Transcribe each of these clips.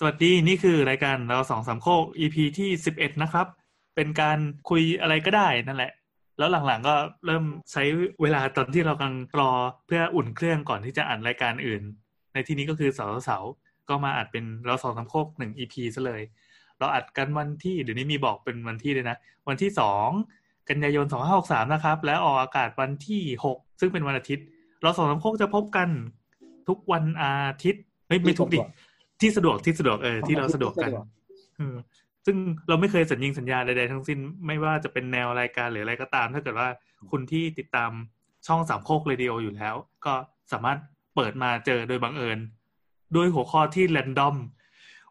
สวัสดีนี่คือรายการเราสองสามโคก EP ที่สิบเอ็ดนะครับ เป็นการคุยอะไรก็ได้นั่นแหละ แล้วหลังๆก็เริ่มใช้เวลาตอนที่เรากำลังรอเพื่ออุ่นเครื่องก่อนที่จะอ่านรายการอื่น ในที่นี้ก็คือเสาเสาก็มาอัดเป็นเราสองสามโคกหนึ่ง EP ซะเลย เราอัดกันวันที่เดี๋ยวนี้มีบอกเป็นวันที่เลยนะ วันที่สองกันยายนสองห้าหกสามนะครับ แล้วออกอากาศวันที่หกซึ่งเป็นวันอาทิตย์ เราสองสามโคกจะพบกันทุกวันอาทิตย์ไม่ไม่ทุกดิ ที่สะดวกที่สะดวกเออที่เราสะดวกกันเออซึ่งเราไม่เคยสัญญิงสัญญาใดๆทั้งสิ้นไม่ว่าจะเป็นแนวรายการหรืออะไรก็ตาม ถ้าเกิดว่าคุณที่ติดตามช่องสามโคกเรดิโออยู่แล้ว ก็สามารถเปิดมาเจอโดยบังเอิญด้วยหัวข้อที่แรนดอม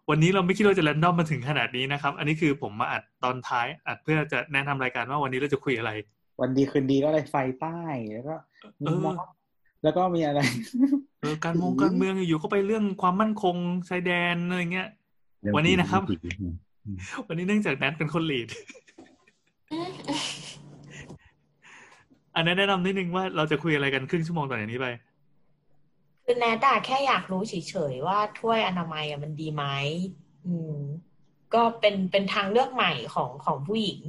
วันนี้เราไม่คิดว่าจะแรนดอมมาถึงขนาดนี้นะครับ อันนี้คือผมมาอัดตอนท้าย อัดเพื่อจะแนะนำรายการว่าวันนี้เราจะคุยอะไร วันดีคืนดีก็อะไรไฟใต้แล้วก็มีม็อบ แล้วก็มีอะไรเออการมงการเมืองอยู่ก็ไปเรื่องความมั่นคงชายแดนอะไรเงี้ย วันนี้นะครับ วันนี้เนื่องจากแนทเป็นคนลีดอันนั้นแนะนำนิดนึงว่าเราจะคุยอะไรกันครึ่งชั่วโมงต่อจากนี้ไปคือแนทอะแค่อยากรู้เฉยๆว่าถ้วยอนามัยอะมันดีไหมอืม ก็เป็นเป็นทางเลือกใหม่ของของผู้หญิง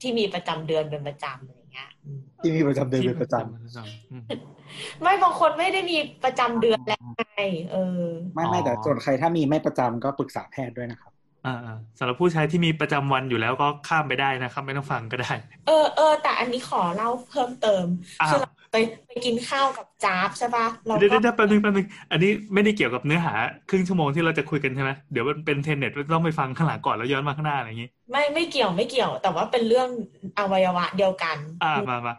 ที่มีประจำเดือนเป็นประจำอะไรเงี้ยอืมที่มีประจำเดือนเป็นประจอืม ไม่บางคนไม่ได้มีประจำเดือนแล้วไงเออำไม่ไม่แต่ส่วนใครถ้ามีไม่ประจำก็ปรึกษาแพทย์ด้วยนะครับอ่าๆสำหรับผู้ชายที่มีประจำวันอยู่แล้วก็ข้ามไปได้นะครับ ไม่ต้องฟังก็ได้ เออเออแต่อันนี้ขอเล่าเพิ่มเติมอ้าวคือเราไปไปกินข้าวกับจ๊าบใช่ปะเราเดี๋ยวก็เดี๋ยวแป๊บนึงแป๊บนึงอันนี้ไม่ได้เกี่ยวกับเนื้อหา ครึ่งชั่วโมงที่เราจะคุยกันใช่ไหมเดี๋ยวมันเป็นเทนเน็ตต้องไปฟังข้างหลังก่อนแล้วย้อนมาข้างหน้าอะไรอย่างนี้ ไม่ไม่เกี่ยวไม่เกี่ยว แต่ว่าเป็นเรื่องอวัยวะเดียวกัน อ่ามามา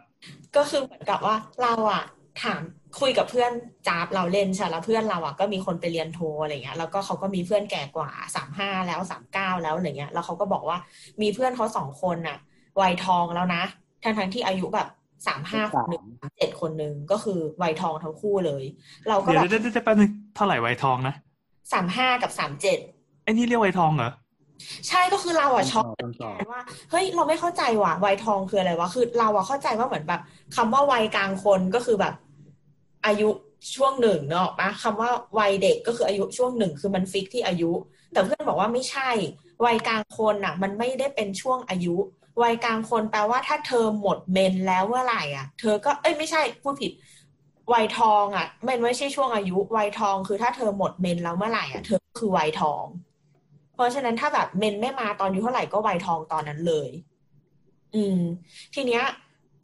ก็คือเหมือนกับว่าเราอะ ถามคุยกับเพื่อนจ๊าบเราเล่นใช่แล้วเพื่อนเราอะก็มีคนไปเรียนโทอะไรเงี้ยแล้วก็เขาก็มีเพื่อนแก่กว่าสามห้าแล้วสามเก้าแล้วอะไรเงี้ย แล้วเขาก็บอกว่ามีเพื่อนเขาสองคนน่ะวัยทองแล้วนะทั้งทั้งๆที่อายุแบบสามห้าคนหนึ่งเจ็ดคนหนึ่งก็คือวัยทองทั้งคู่เลย เราก็เดี๋ยวแบบเดี๋ยวเดี๋ยวแป๊บนึงเท่าไหร่ไวทองนะสามห้ากับสามเจ็ดไอ้นี่เรียกไวทองเหรอใช่ก็คือเราอะช็อกต้นต่อว่าเฮ้ยเราไม่เข้าใจว่ะวัยทองคืออะไรวะคือเราอะเข้าใจว่าเหมือนแบบคำว่าวัยกลางคนก็คือแบบ อายุช่วงหนึ่งเนกอะปะคำว่าวัยเด็กก็คืออายุช่วงหนึ่งคือมันฟิกที่อายุ แต่เพื่อนบอกว่าไม่ใช่ วัยกลางคนอะมันไม่ได้เป็นช่วงอายุ วัยกลางคนแปลว่าถ้าเธอหมดเมนแล้วเมื่อไหร่อะเธอก็เอ้ยไม่ใช่พูดผิดวัยทองอะมันไม่ใช่ช่วงอายุ วัยทองคือถ้าเธอหมดเมนแล้วเมื่อไหร่อะเธอคือวัยทอง เพราะฉะนั้นถ้าแบบเมนไม่มาตอนอายุเท่าไหร่ก็วัยทองตอนนั้นเลย อืม ทีเนี้ย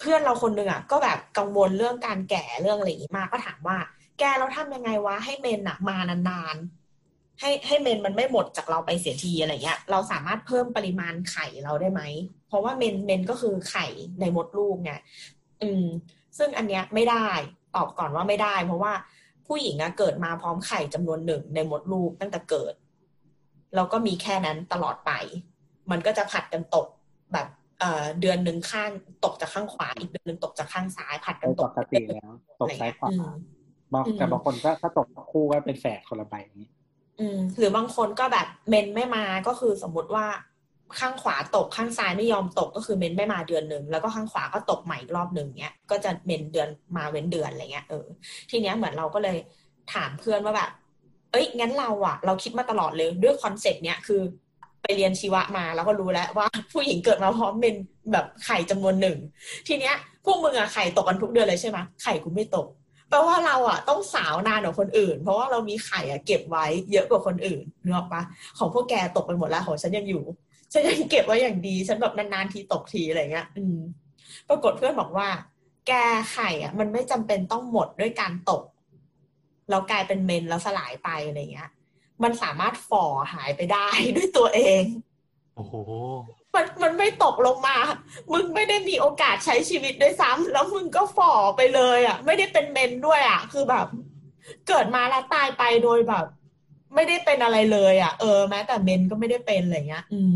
เพื่อนเราคนหนึ่งอะก็แบบกังวลเรื่องการแก่เรื่องอะไรอย่างงี้มากก็ถามว่า แกเราทำยังไงวะให้เมนอะมานานๆให้ให้เมนมันไม่หมดจากเราไปเสียทีอะไรเงี้ย เราสามารถเพิ่มปริมาณไข่เราได้ไหมเพราะว่าเมนเมนก็คือไข่ในมดลูกไงอืม ซึ่งอันเนี้ยไม่ได้ตอบก่อนว่าไม่ได้ เพราะว่าผู้หญิงอะเกิดมาพร้อมไข่จำนวนหนึ่งในมดลูกตั้งแต่เกิดแล้วก็มีแค่นั้นตลอดไป มันก็จะผัดกันตกแบบ เอ่อเดือนหนึ่งข้างตกจากข้างขวา อีกเดือนหนึ่งตกจากข้างซ้ายผัดกัโดนยตปกกติแล้ว ตกซ้ายขวาอืมบางอืมแต่บางคนก็ถ้าตกคู่ก็เป็นแฝดคนละใบอย่างนี้อืมหรือบางคนก็แบบเมนไม่มาก็คือสมมุติว่าข้างขวาตกข้างซ้ายไม่ยอมตกก็คือเมนส์ไม่มาเดือนหนึ่งแล้วก็ข้างขวาก็ตกใหม่อีกรอบหนึ่งเนี้ยก็จะเมนส์เดือนมาเว้นเดือนอะไรเงี้ยเออทีเนี้ยเหมือนเราก็เลยถามเพื่อนว่าแบบเอ้ยงั้นเราอะเราคิดมาตลอดเลยด้วยคอนเซ็ปต์เนี้ยคือ ไปเรียนชีวะมาแล้วก็รู้แล้วว่าผู้หญิงเกิดมาพร้อมเป็นแบบไข่จำนวนหนึ่ง ทีเนี้ยพวกมึงอะไข่ตกกันทุกเดือนเลยใช่ไหมไข่กูไม่ตกแปลว่าเราอะต้องสาวนานกว่าคนอื่น เพราะว่าเรามีไข่อะเก็บไว้เยอะกว่าคนอื่นนึกออกปะของพวกแกตกไปหมดแล้วของฉันยังอยู่ฉันยังเก็บไว้อย่างดีฉันแบบนานๆทีตกทีอะไรเงี้ย อืม ปรากฏเพื่อนบอกว่า แกไข่อะมันไม่จำเป็นต้องหมดด้วยการตกแล้วกลายเป็นเมนแล้วสลายไปอะไรเงี้ย มันสามารถฝ่อหายไปได้ด้วยตัวเอง โอ้โหมันมันไม่ตกลงมา มึงไม่ได้มีโอกาสใช้ชีวิตด้วยซ้ำแล้วมึงก็ฝ่อไปเลยอะ ไม่ได้เป็นเมนด้วยอะ คือแบบ เกิดมาแล้วตายไปโดยแบบ ไม่ได้เป็นอะไรเลยอะ เออแม้แต่เมนก็ไม่ได้เป็นอะไรเงี้ย อืม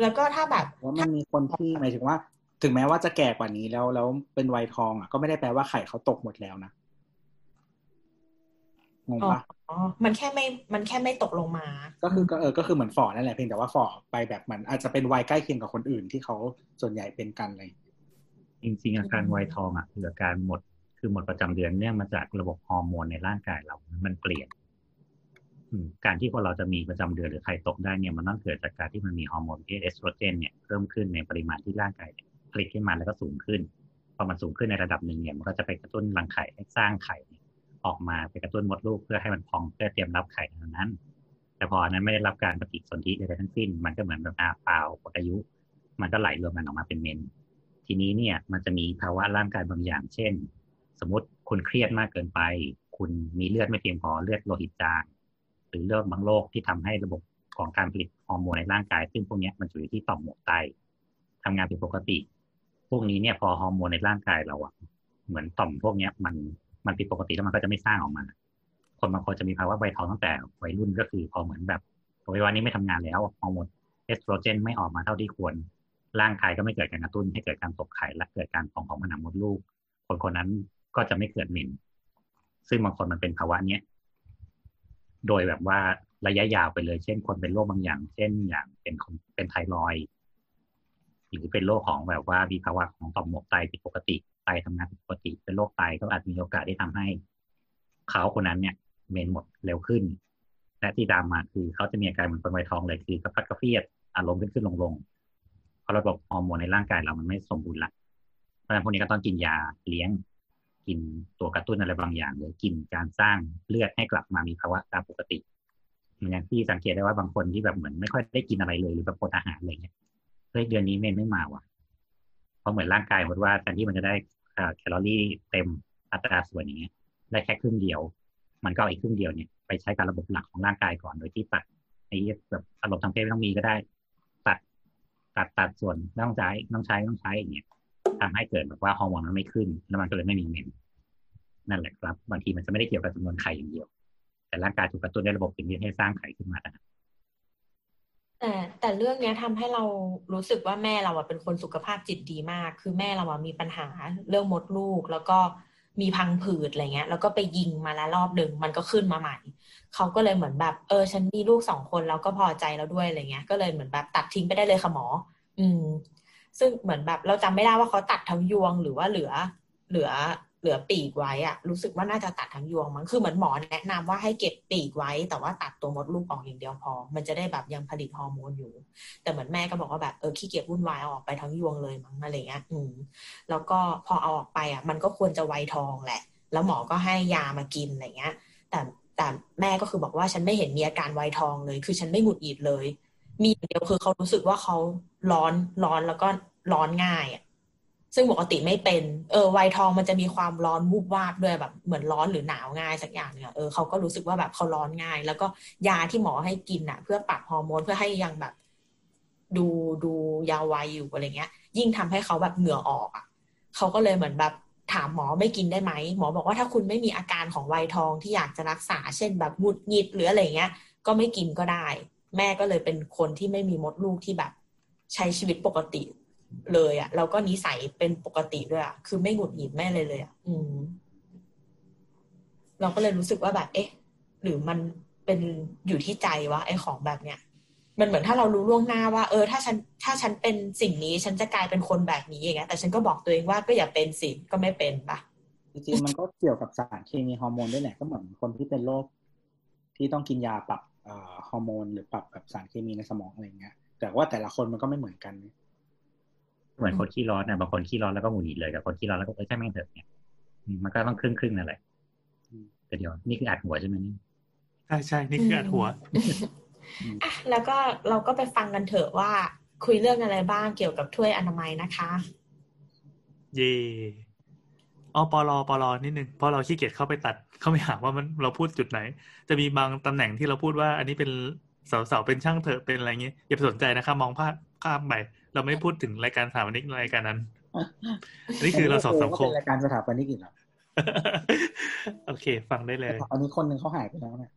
แล้วก็ถ้าแบบว่ามันมีคนที่หมายถึงว่า ถึงแม้ว่าจะแก่กว่านี้แล้วแล้วเป็นวัยทองอะก็ไม่ได้แปลว่าไข่เขาตกหมดแล้วนะ งงอ๋อปะมันแค่ไม่ มันแค่ไม่ตกลงมา ก็คือก็เออ ก็คือเหมือนฝ่อนั่นแหละเพียงแต่ว่าฝ่อไปแบบเหมือนอาจจะเป็นวัยใกล้เคียงกับคนอื่นที่เขาส่วนใหญ่เป็นกันเลยจริงๆอาการวัยทองอะคืออาการหมดคือหมดประจำเดือนเนี่ยมาจากระบบฮอร์โมนในร่างกายเรา มันเปลี่ยนอืมการที่คนเราจะมีประจำเดือนหรือไข่ตกได้เนี่ยมันต้องเกิดจากการที่มันมีฮอร์โมนที่เอสโตรเจนเนี่ยเพิ่มขึ้นในปริมาณที่ร่างกายเนี่ยผลิตขึ้นมาแล้วก็สูงขึ้นพอมันสูงขึ้นในระดับหนึ่งเนี่ยมันก็จะไปกระตุ้นรังไข่ให้สร้างไข่เนี่ย ออกมาไปกระตุ้นมดลูกเพื่อให้มันพองเพื่อเตรียมรับไข่ในนั้น แต่พออันนั้นไม่ได้รับการปฏิสนธิใดๆทั้งสิ้น มันก็เหมือนแบบอาเปล่าหมดอายุ มันก็ไหลรวมกันออกมาเป็นเมน ทีนี้เนี่ยมันจะมีภาวะร่างกายบางอย่าง เช่น สมมติคุณเครียดมากเกินไป คุณมีเลือดไม่เพียงพอเลือดโลหิตจางหรือเลือดบางโรคที่ทำให้ระบบของการผลิตฮอร์โมนในร่างกาย ซึ่งพวกนี้มันอยู่ที่ต่อมหมวกไตทำงานผิดปกติ พวกนี้เนี่ยพอฮอร์โมนในร่างกายเราอะเหมือนต่อมพวกเนี้ยมัน มันผิดปกติแล้วมันก็จะไม่สร้างออกมา คนบางคนจะมีภาวะใบทองตั้งแต่วัยรุ่นก็คือพอเหมือนแบบอวัยวะนี้ไม่ทำงานแล้วฮอร์โมนเอสโตรเจนไม่ออกมาเท่าที่ควร ร่างกายก็ไม่เกิดการกระตุ้น ให้เกิดการตกไข่และเกิดการพองของผนังมดลูก คนคนนั้นก็จะไม่เกิดเมนซึ่งบางคนมันเป็นภาวะเนี้ยโดยแบบว่าระยะยาวไปเลย เช่น คนเป็นโรคบางอย่าง เช่น อย่างเป็นคนเป็นไทรอยหรือเป็นโรคของแบบว่ามีภาวะของต่อมหมวกไตผิดปกติ ไตทำงานผิดปกติเป็นโรคไตก็อาจมีโอกาสที่ทำให้เขาคนนั้นเนี่ย เมนหมดเร็วขึ้น และที่ตามมาคือเขาจะมีอาการเหมือนคนไวทองเลยคือกระพัดกระเฟียดอารมณ์ขึ้นขึ้นลงลงเพราะระบบฮอร์โมนในร่างกายเรามันไม่สมบูรณ์ละเพราะฉะนั้นพวกนี้ก็ต้องกินยาเลี้ยง กินตัวกระตุ้นอะไรบางอย่างหรือกินการสร้างเลือดให้กลับมามีภาวะตามปกติเหมือนอย่างที่สังเกตได้ว่าบางคนที่แบบเหมือนไม่ค่อยได้กินอะไรเลยหรือแบบอดอาหารอะไรเงี้ยเฮ้ยเดือนนี้เมนไม่มาว่ะ เพราะเหมือนร่างกายหมดว่าแทนที่มันจะได้แคลอรี่เต็มอัตราส่วนอย่างเงี้ยได้แค่ครึ่งเดียว มันก็เอาอีกครึ่งเดียวเนี่ยไปใช้การระบบหลักของร่างกายก่อนโดยที่ตัดไอ้แบบอารมณ์ทางเพศไม่ต้องมีก็ได้ ตัดตัดตัดส่วนต้องใช้ต้องใช้ต้องใช้อย่างเงี้ยทำให้เกิดแบบว่าฮอร์โมนมันไม่ขึ้น แล้วมันก็เลยไม่มีเมนนั่นแหละครับ บางทีมันจะไม่ได้เกี่ยวกับจำนวนไข่อย่างเดียว แต่ร่างกายถูกกระตุ้นด้วยระบบสิ่งที่ให้สร้างไข่ขึ้นมานะ แต่แต่เรื่องเนี้ยทำให้เรารู้สึกว่าแม่เราอะเป็นคนสุขภาพจิตดีมาก คือแม่เราอะมีปัญหาเรื่องมดลูก แล้วก็มีพังผืดอะไรเงี้ย แล้วก็ไปยิงมาแล้วรอบหนึ่งมันก็ขึ้นมาใหม่เขาก็เลยเหมือนแบบเออ ฉันมีลูกสองคนแล้วก็พอใจแล้วด้วยอะไรเงี้ย ก็เลยเหมือนแบบตัดทิ้งไปได้เลยค่ะหมอ อืม ซึ่งเหมือนแบบเราจำไม่ได้ว่าเขาตัดทั้งยวงหรือว่าเหลือ เหลือ เหลือปีกไว้อะรู้สึกว่าน่าจะตัดทั้งยวงมั้งคือเหมือนหมอแนะนำว่าให้เก็บปีกไว้ แต่ว่าตัดตัวมดลูกออกอย่างเดียวพอ มันจะได้แบบยังผลิตฮอร์โมนอยู่ แต่เหมือนแม่ก็บอกว่าแบบเออขี้เกียจวุ่นวายอออกไปทั้งยวงเลยมั้งอะไรเงี้ยอืม แล้วก็พอเอาออกไปอะ มันก็ควรจะไวทองแหละ แล้วหมอก็ให้ยามากินอะไรเงี้ย แต่แต่แม่ก็คือบอกว่าฉันไม่เห็นมีอาการไวทองเลย คือฉันไม่หงุดหงิดเลย มีอย่างเดียวคือเขารู้สึกว่าเขาร้อนร้อนแล้วก็ร้อนง่ายอะ ซึ่งปกติไม่เป็น เออ ไวทองมันจะมีความร้อนวูบวาบด้วยแบบเหมือนร้อนหรือหนาวง่ายสักอย่างเนี่ยเออเขาก็รู้สึกว่าแบบเขาร้อนง่าย แล้วก็ยาที่หมอให้กินอะ เพื่อปรับฮอร์โมนเพื่อให้ยังแบบ ดูดูยาววัยอยู่อะไรเงี้ย ยิ่งทำให้เขาแบบเหงื่อออกอะเขาก็เลยเหมือนแบบถามหมอไม่กินได้ไหมหมอบอกว่าถ้าคุณไม่มีอาการของไวทองที่อยากจะรักษา เช่นแบบหงุดหงิดหรืออะไรเงี้ย ก็ไม่กินก็ได้ แม่ก็เลยเป็นคนที่ไม่มีมดลูกที่แบบ ใช้ชีวิตปกติ เลยอะ่ะแล้วก็นิสัยเป็นปกติด้วยอะ่ะคือไม่หงุดหงิดแม่เลยเลยอะ่ะอืม เราก็เลยรู้สึกว่าแบบ เอ๊ะ หรือมันเป็นอยู่ที่ใจวะไอ้ของแบบเนี้ยมันเหมือนถ้าเรารู้ล่วงหน้าว่า เออ ถ้าฉันถ้าฉันเป็นสิ่งนี้ ฉันจะกลายเป็นคนแบบนี้อย่างเงี้ยแต่ฉันก็บอกตัวเองว่าก็อย่าเป็นสิก็ไม่เป็นปะจริงๆมันก็เกี่ยวกับสารเคมีฮอร์โมนด้วยแหละก็เหมือนคนที่เป็นโรคที่ต้องกินยาปรับฮอร์โมนหรือปรับแบบสารเคมีในสมองอะไรเงี้ยแต่ว่าแต่ละคนมันก็ไม่เหมือนกัน เหมือนคนขี้ร้อนนะบางคนขี้ร้อนแล้วก็หงุดหงิดเลยกับคนขี้ร้อนแล้วก็เออใช่แม่งเถอะเนี่ยอืมมันก็ต้องครึ่งครึ่งๆนั่นแหละอืมแต่เดียวนี่คืออัดหัวใช่ไหมนี่ใช่ใช่นี่คืออัดหัวอะแล้วก็เราก็ไปฟังกันเถอะว่า คุยเรื่องอะไรบ้างเกี่ยวกับถ้วยอนามัยนะคะ เย่อ๋อปลอปลอนิดนึงเพราะเราขี้เกียจเข้าไปตัด เข้าไปหาว่ามันเราพูดจุดไหน จะมีบางตำแหน่งที่เราพูดว่า อันนี้เป็นเสาๆเป็นช่างเถอะเป็นอะไรเงี้ยอย่าไปสนใจนะครับมองภาพข้ามไป เราไม่พูดถึงรายการสถาปนิกรายการนั้นอันนี้คือเราสอบสามก็โคเป็นรายการสถาปนิกอีกเหรอโอเค ฟังได้เลยอันนี้คนหนึ่งเขาหายไปแล้วเนี่ย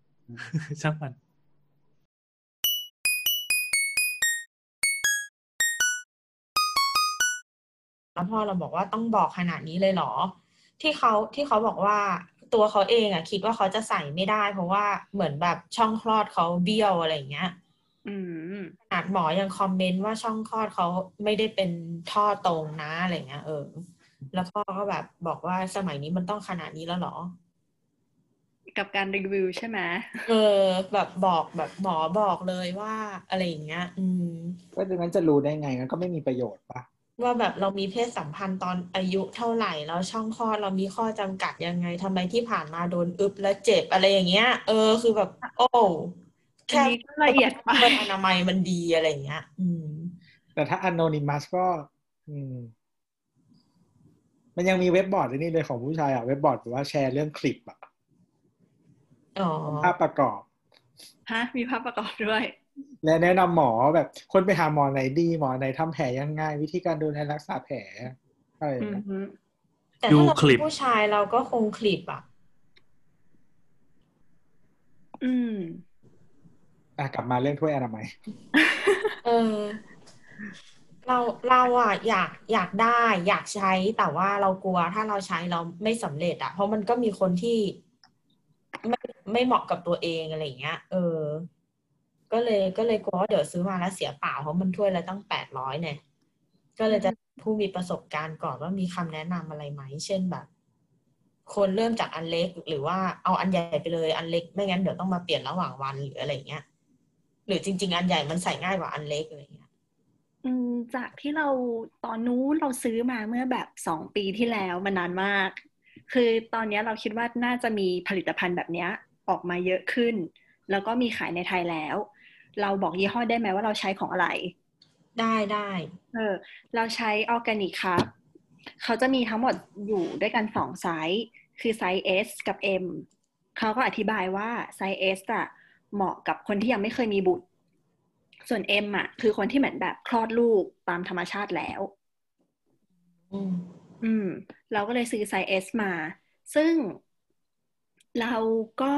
ช่างมันแล้วพ่อเราบอกว่าต้องบอกขนาดนี้เลยเหรอ ที่เขาที่เขาบอกว่าตัวเขาเองอะคิดว่าเขาจะใส่ไม่ได้ เพราะว่าเหมือนแบบช่องคลอดเขาเบี้ยวอะไรอย่างเงี้ย อืมขนาดหมอยังคอมเมนต์ว่าช่องคลอดเขาไม่ได้เป็นท่อตรงนะอะไรเงี้ยเออ แล้วพ่อก็แบบบอกว่าสมัยนี้มันต้องขนาดนี้แล้วเหรอ กับการรีวิวใช่ไหมเออ แบบบอกแบบหมอบอกเลยว่าอะไรอย่างเงี้ย อืม ก็ดังนั้นจะรู้ได้ไงงั้นก็ไม่มีประโยชน์ปะว่าแบบเรามีเพศสัมพันธ์ตอนอายุเท่าไหร่แล้วช่องคลอดเรามีข้อจำกัดยังไงทำไมที่ผ่านมาโดนอึบแล้วเจ็บอะไรอย่างเงี้ย เออคือแบบ โอ้อัน แค่นี้ก็ละเอียดไปเพื่ออนามัยมันดีอะไรอย่างเงี้ย อืม แต่ถ้า anonymous ก็ อืม มันยังมีเว็บบอร์ดไอ้นี่เลยของผู้ชายอะ เว็บบอร์ดแบบว่าแชร์เรื่องคลิปอะอ๋อภาพประกอบ ฮะ มีภาพประกอบด้วย และแนะนำหมอแบบคนไปหาหมอไหนดีหมอไหนทำแผลยังไงวิธีการดูแลรักษาแผลอะไรอย่างอืเงี้มยฮึแต่ดูถ้าเราคลิปเป็นผู้ชายเราก็คงคลิปอะ อืม อะกลับมาเรื่องถ้วยอนามัยเออเราเราอะอยากอยากได้อยากใช้แต่ว่าเรากลัวถ้าเราใช้เราไม่สำเร็จอะ เพราะมันก็มีคนที่ไม่ไม่เหมาะกับตัวเองอะไรอย่างเงี้ย เออ ก็เลยก็เลยกลัวว่าเดี๋ยวซื้อมาแล้วเสียเปล่าเพราะมันถ้วยละตั้งแปดร้อยเนี่ย ก็เลยจะผู้มีประสบการณ์ก่อนว่ามีคำแนะนำอะไรไหม เช่นแบบ คนเริ่มจากอันเล็กหรือว่าเอาอันใหญ่ไปเลยอันเล็กไม่งั้นเดี๋ยวต้องมาเปลี่ยนระหว่างวันหรืออะไรเงี้ย หรือจริง ๆ อันใหญ่มันใส่ง่ายกว่าอันเล็กอะไรเงี้ยอืมจากที่เราตอนนู้นเราซื้อมาเมื่อแบบสองปีที่แล้วมันนานมาก คือตอนเนี้ยเราคิดว่าน่าจะมีผลิตภัณฑ์แบบเนี้ยออกมาเยอะขึ้น แล้วก็มีขายในไทยแล้ว เราบอกยี่ห้อได้ไหมว่าเราใช้ของอะไร ได้ได้เออเราใช้ OrganiCup เขาจะมีทั้งหมดอยู่ด้วยกันสองไซส์ คือไซส์ S กับ M เขาก็อธิบายว่าไซส์ S อะ เหมาะกับคนที่ยังไม่เคยมีบุตร ส่วน M อะคือคนที่เหมือนแบบคลอดลูกตามธรรมชาติแล้ว อืมอืมเราก็เลยซื้อไซส์ S มา ซึ่งเราก็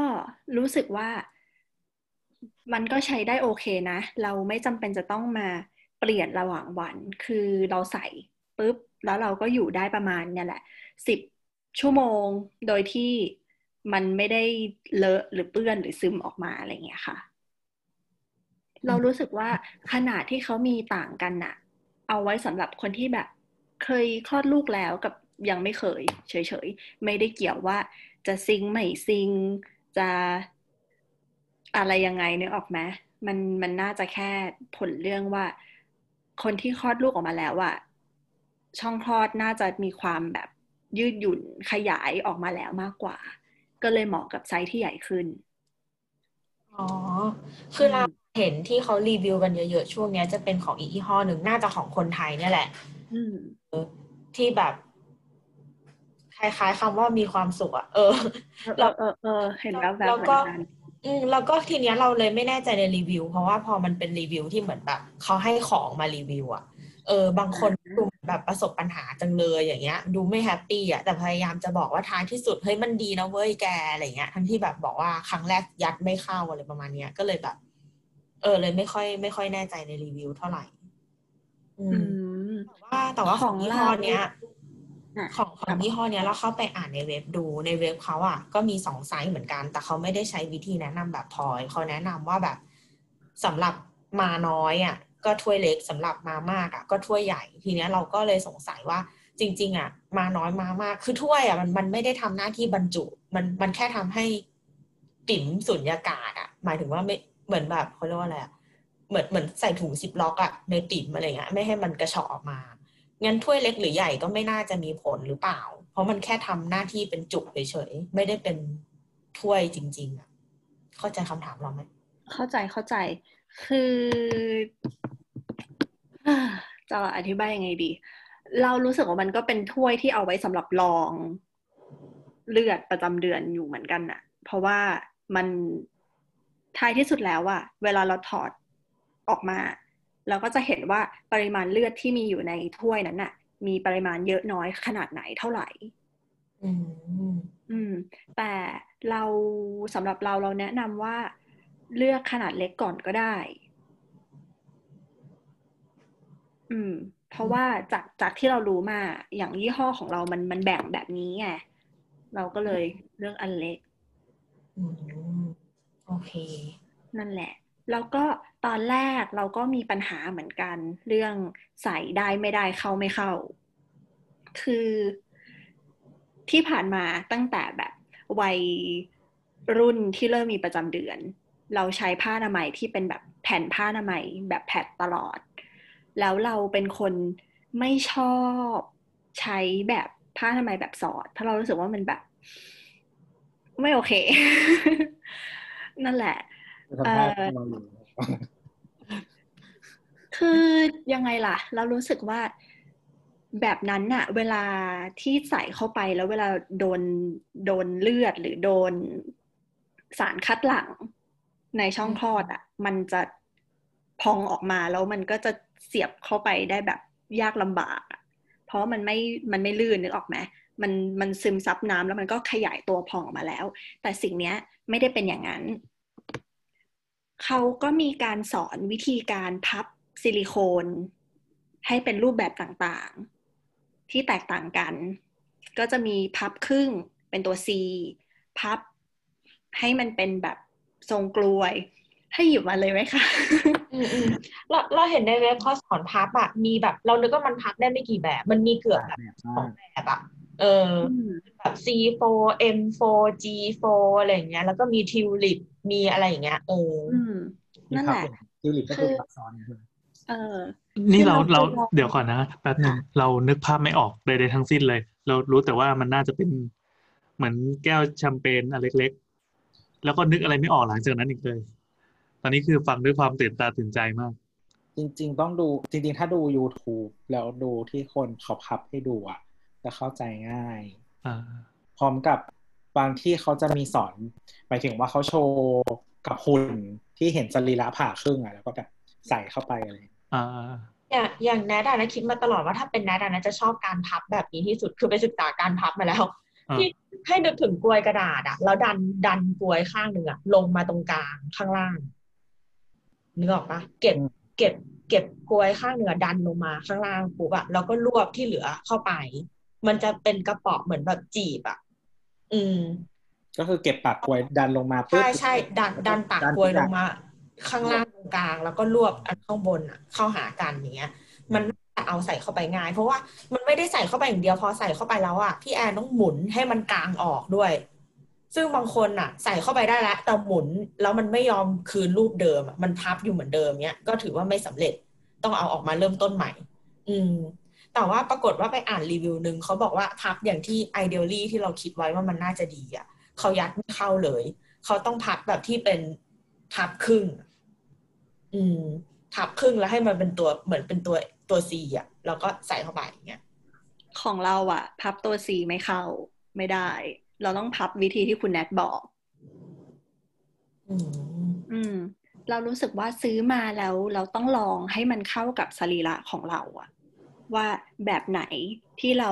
รู้สึกว่ามันก็ใช้ได้โอเคนะ เราไม่จำเป็นจะต้องมาเปลี่ยนระหว่างวัน คือเราใส่ปุ๊บ แล้วเราก็อยู่ได้ประมาณเนี่ยแหละสิบชั่วโมง โดยที่ มันไม่ได้เลอะหรือเปื้อนหรือซึมออกมาอะไรเงี้ยค่ะ เรารู้สึกว่าขนาดที่เขามีต่างกันน่ะ เอาไว้สำหรับคนที่แบบเคยคลอดลูกแล้วกับยังไม่เคย เฉยๆ ไม่ได้เกี่ยวว่าจะซิงไม่ซิงจะอะไรยังไงนึกออกไหมมันมันน่าจะแค่ผลเรื่องว่า คนที่คลอดลูกออกมาแล้วอะช่องคลอดน่าจะมีความแบบยืดหยุ่นขยายออกมาแล้วมากกว่า ก็เลยเหมาะกับไซส์ที่ใหญ่ขึ้น อ๋อ คือเราเห็นที่เขารีวิวกันเยอะๆ ช่วงเนี้ยจะเป็นของอีกยี่ห้อหนึ่งน่าจะของคนไทยเนี่ยแหละอืมที่แบบ คล้ายๆคำว่ามีความสุขอะเออเออเออเออเห็นแล้วแบบแล้วเหมืก็อนกันอืมแล้วก็ทีเนี้ยเราเลยไม่แน่ใจในรีวิว เพราะว่าพอมันเป็นรีวิวที่เหมือนแบบเขาให้ของมารีวิวอะเออบางคนดูเหมือน แบบประสบปัญหาจังเลยอย่างเงี้ย ดูไม่แฮปปี้อะแต่พยายามจะบอกว่าท้ายที่สุดเฮ้ยมันดีนะเว้ยแกอะไรเงี้ยทั้งที่แบบบอกว่าครั้งแรกยัดไม่เข้าอะไรประมาณเนี้ยก็เลยแบบ เออเลยไม่ค่อย ไม่ค่อยแน่ใจในรีวิวเท่าไหร่ อือืมมแต่ว่าแต่ว่าของยี่ห้อเนี้ยอะของของยี่ห้อเนี้ยเราเข้าไปอ่านในเว็บดูในเว็บเขาอะก็มีสองไซส์เหมือนกัน แต่เขาไม่ได้ใช้วิธีแนะนำแบบพลอยเขาแนะนำว่าแบบสำหรับมาน้อยอะ ก็ถ้วยเล็กสำหรับมามากอะก็ถ้วยใหญ่ ทีเนี้ยเราก็เลยสงสัยว่าจริง ๆ อะ มาน้อยมามาก คือถ้วยอะมันมันไม่ได้ทำหน้าที่บรรจุ มันมันแค่ทำให้ติ๋มสุญญากาศอะ หมายถึงว่าไม่เหมือนแบบเขาเรียกว่าอะไรอะเหมือนเหมือนใส่ถุงซิปล็อกอะในติ๋มอะไรเงี้ยไม่ให้มันกระเฉาะออกมางั้นถ้วยเล็กหรือใหญ่ก็ไม่น่าจะมีผลหรือเปล่า เพราะมันแค่ทำหน้าที่เป็นจุกเฉยๆไม่ได้เป็นถ้วยจริง ๆอะเข้าใจคำถามเราไหมเข้าใจเข้าใจ คือจะอธิบายยังไงดี เรารู้สึกว่ามันก็เป็นถ้วยที่เอาไว้สำหรับรองเลือดประจำเดือนอยู่เหมือนกันน่ะ เพราะว่ามันท้ายที่สุดแล้วอะเวลาเราถอดออกมา เราก็จะเห็นว่าปริมาณเลือดที่มีอยู่ในถ้วยนั้นน่ะ มีปริมาณเยอะน้อยขนาดไหนเท่าไหร่อืมอืมแต่เราสำหรับเราเราแนะนำว่า เลือกขนาดเล็กก่อนก็ได้ อืม เพราะว่าจากจากที่เรารู้มาอย่างยี่ห้อของเรามันมันแบ่งแบบนี้ไงเราก็เลยเลือกอันเล็กอืมโอเค นั่นแหละ แล้วก็ตอนแรกเราก็มีปัญหาเหมือนกัน เรื่องใส่ได้ไม่ได้เข้าไม่เข้า คือที่ผ่านมาตั้งแต่แบบวัยรุ่นที่เริ่มมีประจำเดือน เราใช้ผ้าอนามัยที่เป็นแบบแผ่นผ้าอนามัยแบบแพดตลอด แล้วเราเป็นคนไม่ชอบใช้แบบผ้าอนามัยแบบสอดเพราะเรารู้สึกว่ามันแบบ ไม่โอเค นั่นแหละทำได้เราอยู่คือยังไงล่ะ เรารู้สึกว่าแบบนั้นน่ะ เวลาที่ใส่เข้าไปแล้วเวลาโดนโดนเลือดหรือโดนสารคัดหลั่ง ในช่องคลอดอะ มันจะพองออกมาแล้วมันก็จะเสียบเข้าไปได้แบบยากลำบากอะเพราะมันไม่มันไม่ลื่นนึกออกไหมมันมันซึมซับน้ำแล้วมันก็ขยายตัวพองออกมาแล้ว แต่สิ่งเนี้ยไม่ได้เป็นอย่างนั้น เขาก็มีการสอนวิธีการพับซิลิโคน ให้เป็นรูปแบบต่างๆ ที่แตกต่างกัน ก็จะมีพับครึ่งเป็นตัว C พับให้มันเป็นแบบ ทรงกลวย ให้หยิบมาเลยไหมคะอืมอืมเราเราเห็นในเว็บเขาสอนพับอะมีแบบ เรานึกว่ามันพับได้ไม่กี่แบบ มันมีเกือบแบบแบบสมาองกแบบอะเอออแบบ C4 M4 G4 อะไรอย่างเงี้ย แล้วก็มีทิวลิปมีอะไรอย่างเงี้ยเอออืมมีนั่นภาแหพละทิวลิปก็คือพับซ้อนใช่ไหมเออ นี่เราคือเราเราเคยลองเดี๋ยวก่อนนะแป๊บหนึ่งเรานึกภาพไม่ออกใดๆทั้งสิ้นเลย เรารู้แต่ว่ามันน่าจะเป็นเหมือนแก้วแชมเปญอันเล็กๆ แล้วก็นึกอะไรไม่ออกหลังจากนั้นอีกเลย ตอนนี้คือฟังด้วยความตื่นตาตื่นใจมาก จริง ๆ ต้องดูจริง ๆ ถ้าดู YouTube แล้วดูที่คนเขาพับให้ดูอะจะเข้าใจง่ายอ่าพร้อมกับบางที่เขาจะมีสอน หมายถึงว่าเขาโชว์กับหุ่นที่เห็นสรีระผ่าครึ่งอะแล้วก็แบบใส่เข้าไปอะไรอ่าอย่างอย่างแนทอะนะคิดมาตลอดว่าถ้าเป็นแนทอะนะจะชอบการพับแบบนี้ที่สุดคือไปศึกษาการพับมาแล้วอ่า ที่ให้นึกถึงกลวยกระดาษอะแล้วดันดันกลวยข้างหนึ่งอะลงมาตรงกลางข้างล่างนึกออกปะเก็บอืมเก็บ เก็บกลวยข้างหนึ่งอะดันลงมาข้างล่างปุ๊บอะแล้วก็รวบที่เหลือเข้าไป มันจะเป็นกระป๋องเหมือนแบบจีบอะอืม ก็คือเก็บปากกลวยดันลงมาปุ๊บใช่ใช่ดันดันปากกลวยลงมา ข้างล่างตรงกลาง แล้วก็รวบอันข้างบนอะเข้าหากันอย่างเงี้ย มันน่าจะ เอาใส่เข้าไปง่าย เพราะว่ามันไม่ได้ใส่เข้าไปอย่างเดียวพอใส่เข้าไปแล้วอะพี่แอนต้องหมุนให้มันกลางออกด้วย ซึ่งบางคนอะ ใส่เข้าไปได้แล้วแต่หมุนแล้วมันไม่ยอมคืนรูปเดิม มันพับอยู่เหมือนเดิมเนี้ยก็ถือว่าไม่สำเร็จต้องเอาออกมาเริ่มต้นใหม่ อืม แต่ว่าปรากฏว่าไปอ่านรีวิวหนึ่งเขาบอกว่าพับอย่างที่ ideally ที่เราคิดไว้ว่ามันน่าจะดีอะเขายัดไม่เข้าเลย เขาต้องพับแบบที่เป็นพับครึ่ง อืม พับครึ่งแล้วให้มันเป็นตัวเหมือนเป็นตัวตัวซีอะแล้วก็ใส่เข้าไปอย่างเงี้ยของเราอะพับตัว C ไม่เข้าไม่ได้ เราต้องพับวิธีที่คุณแนทบอกอืมอืม เรารู้สึกว่าซื้อมาแล้วเราต้องลองให้มันเข้ากับสรีระของเราอะว่าแบบไหนที่เรา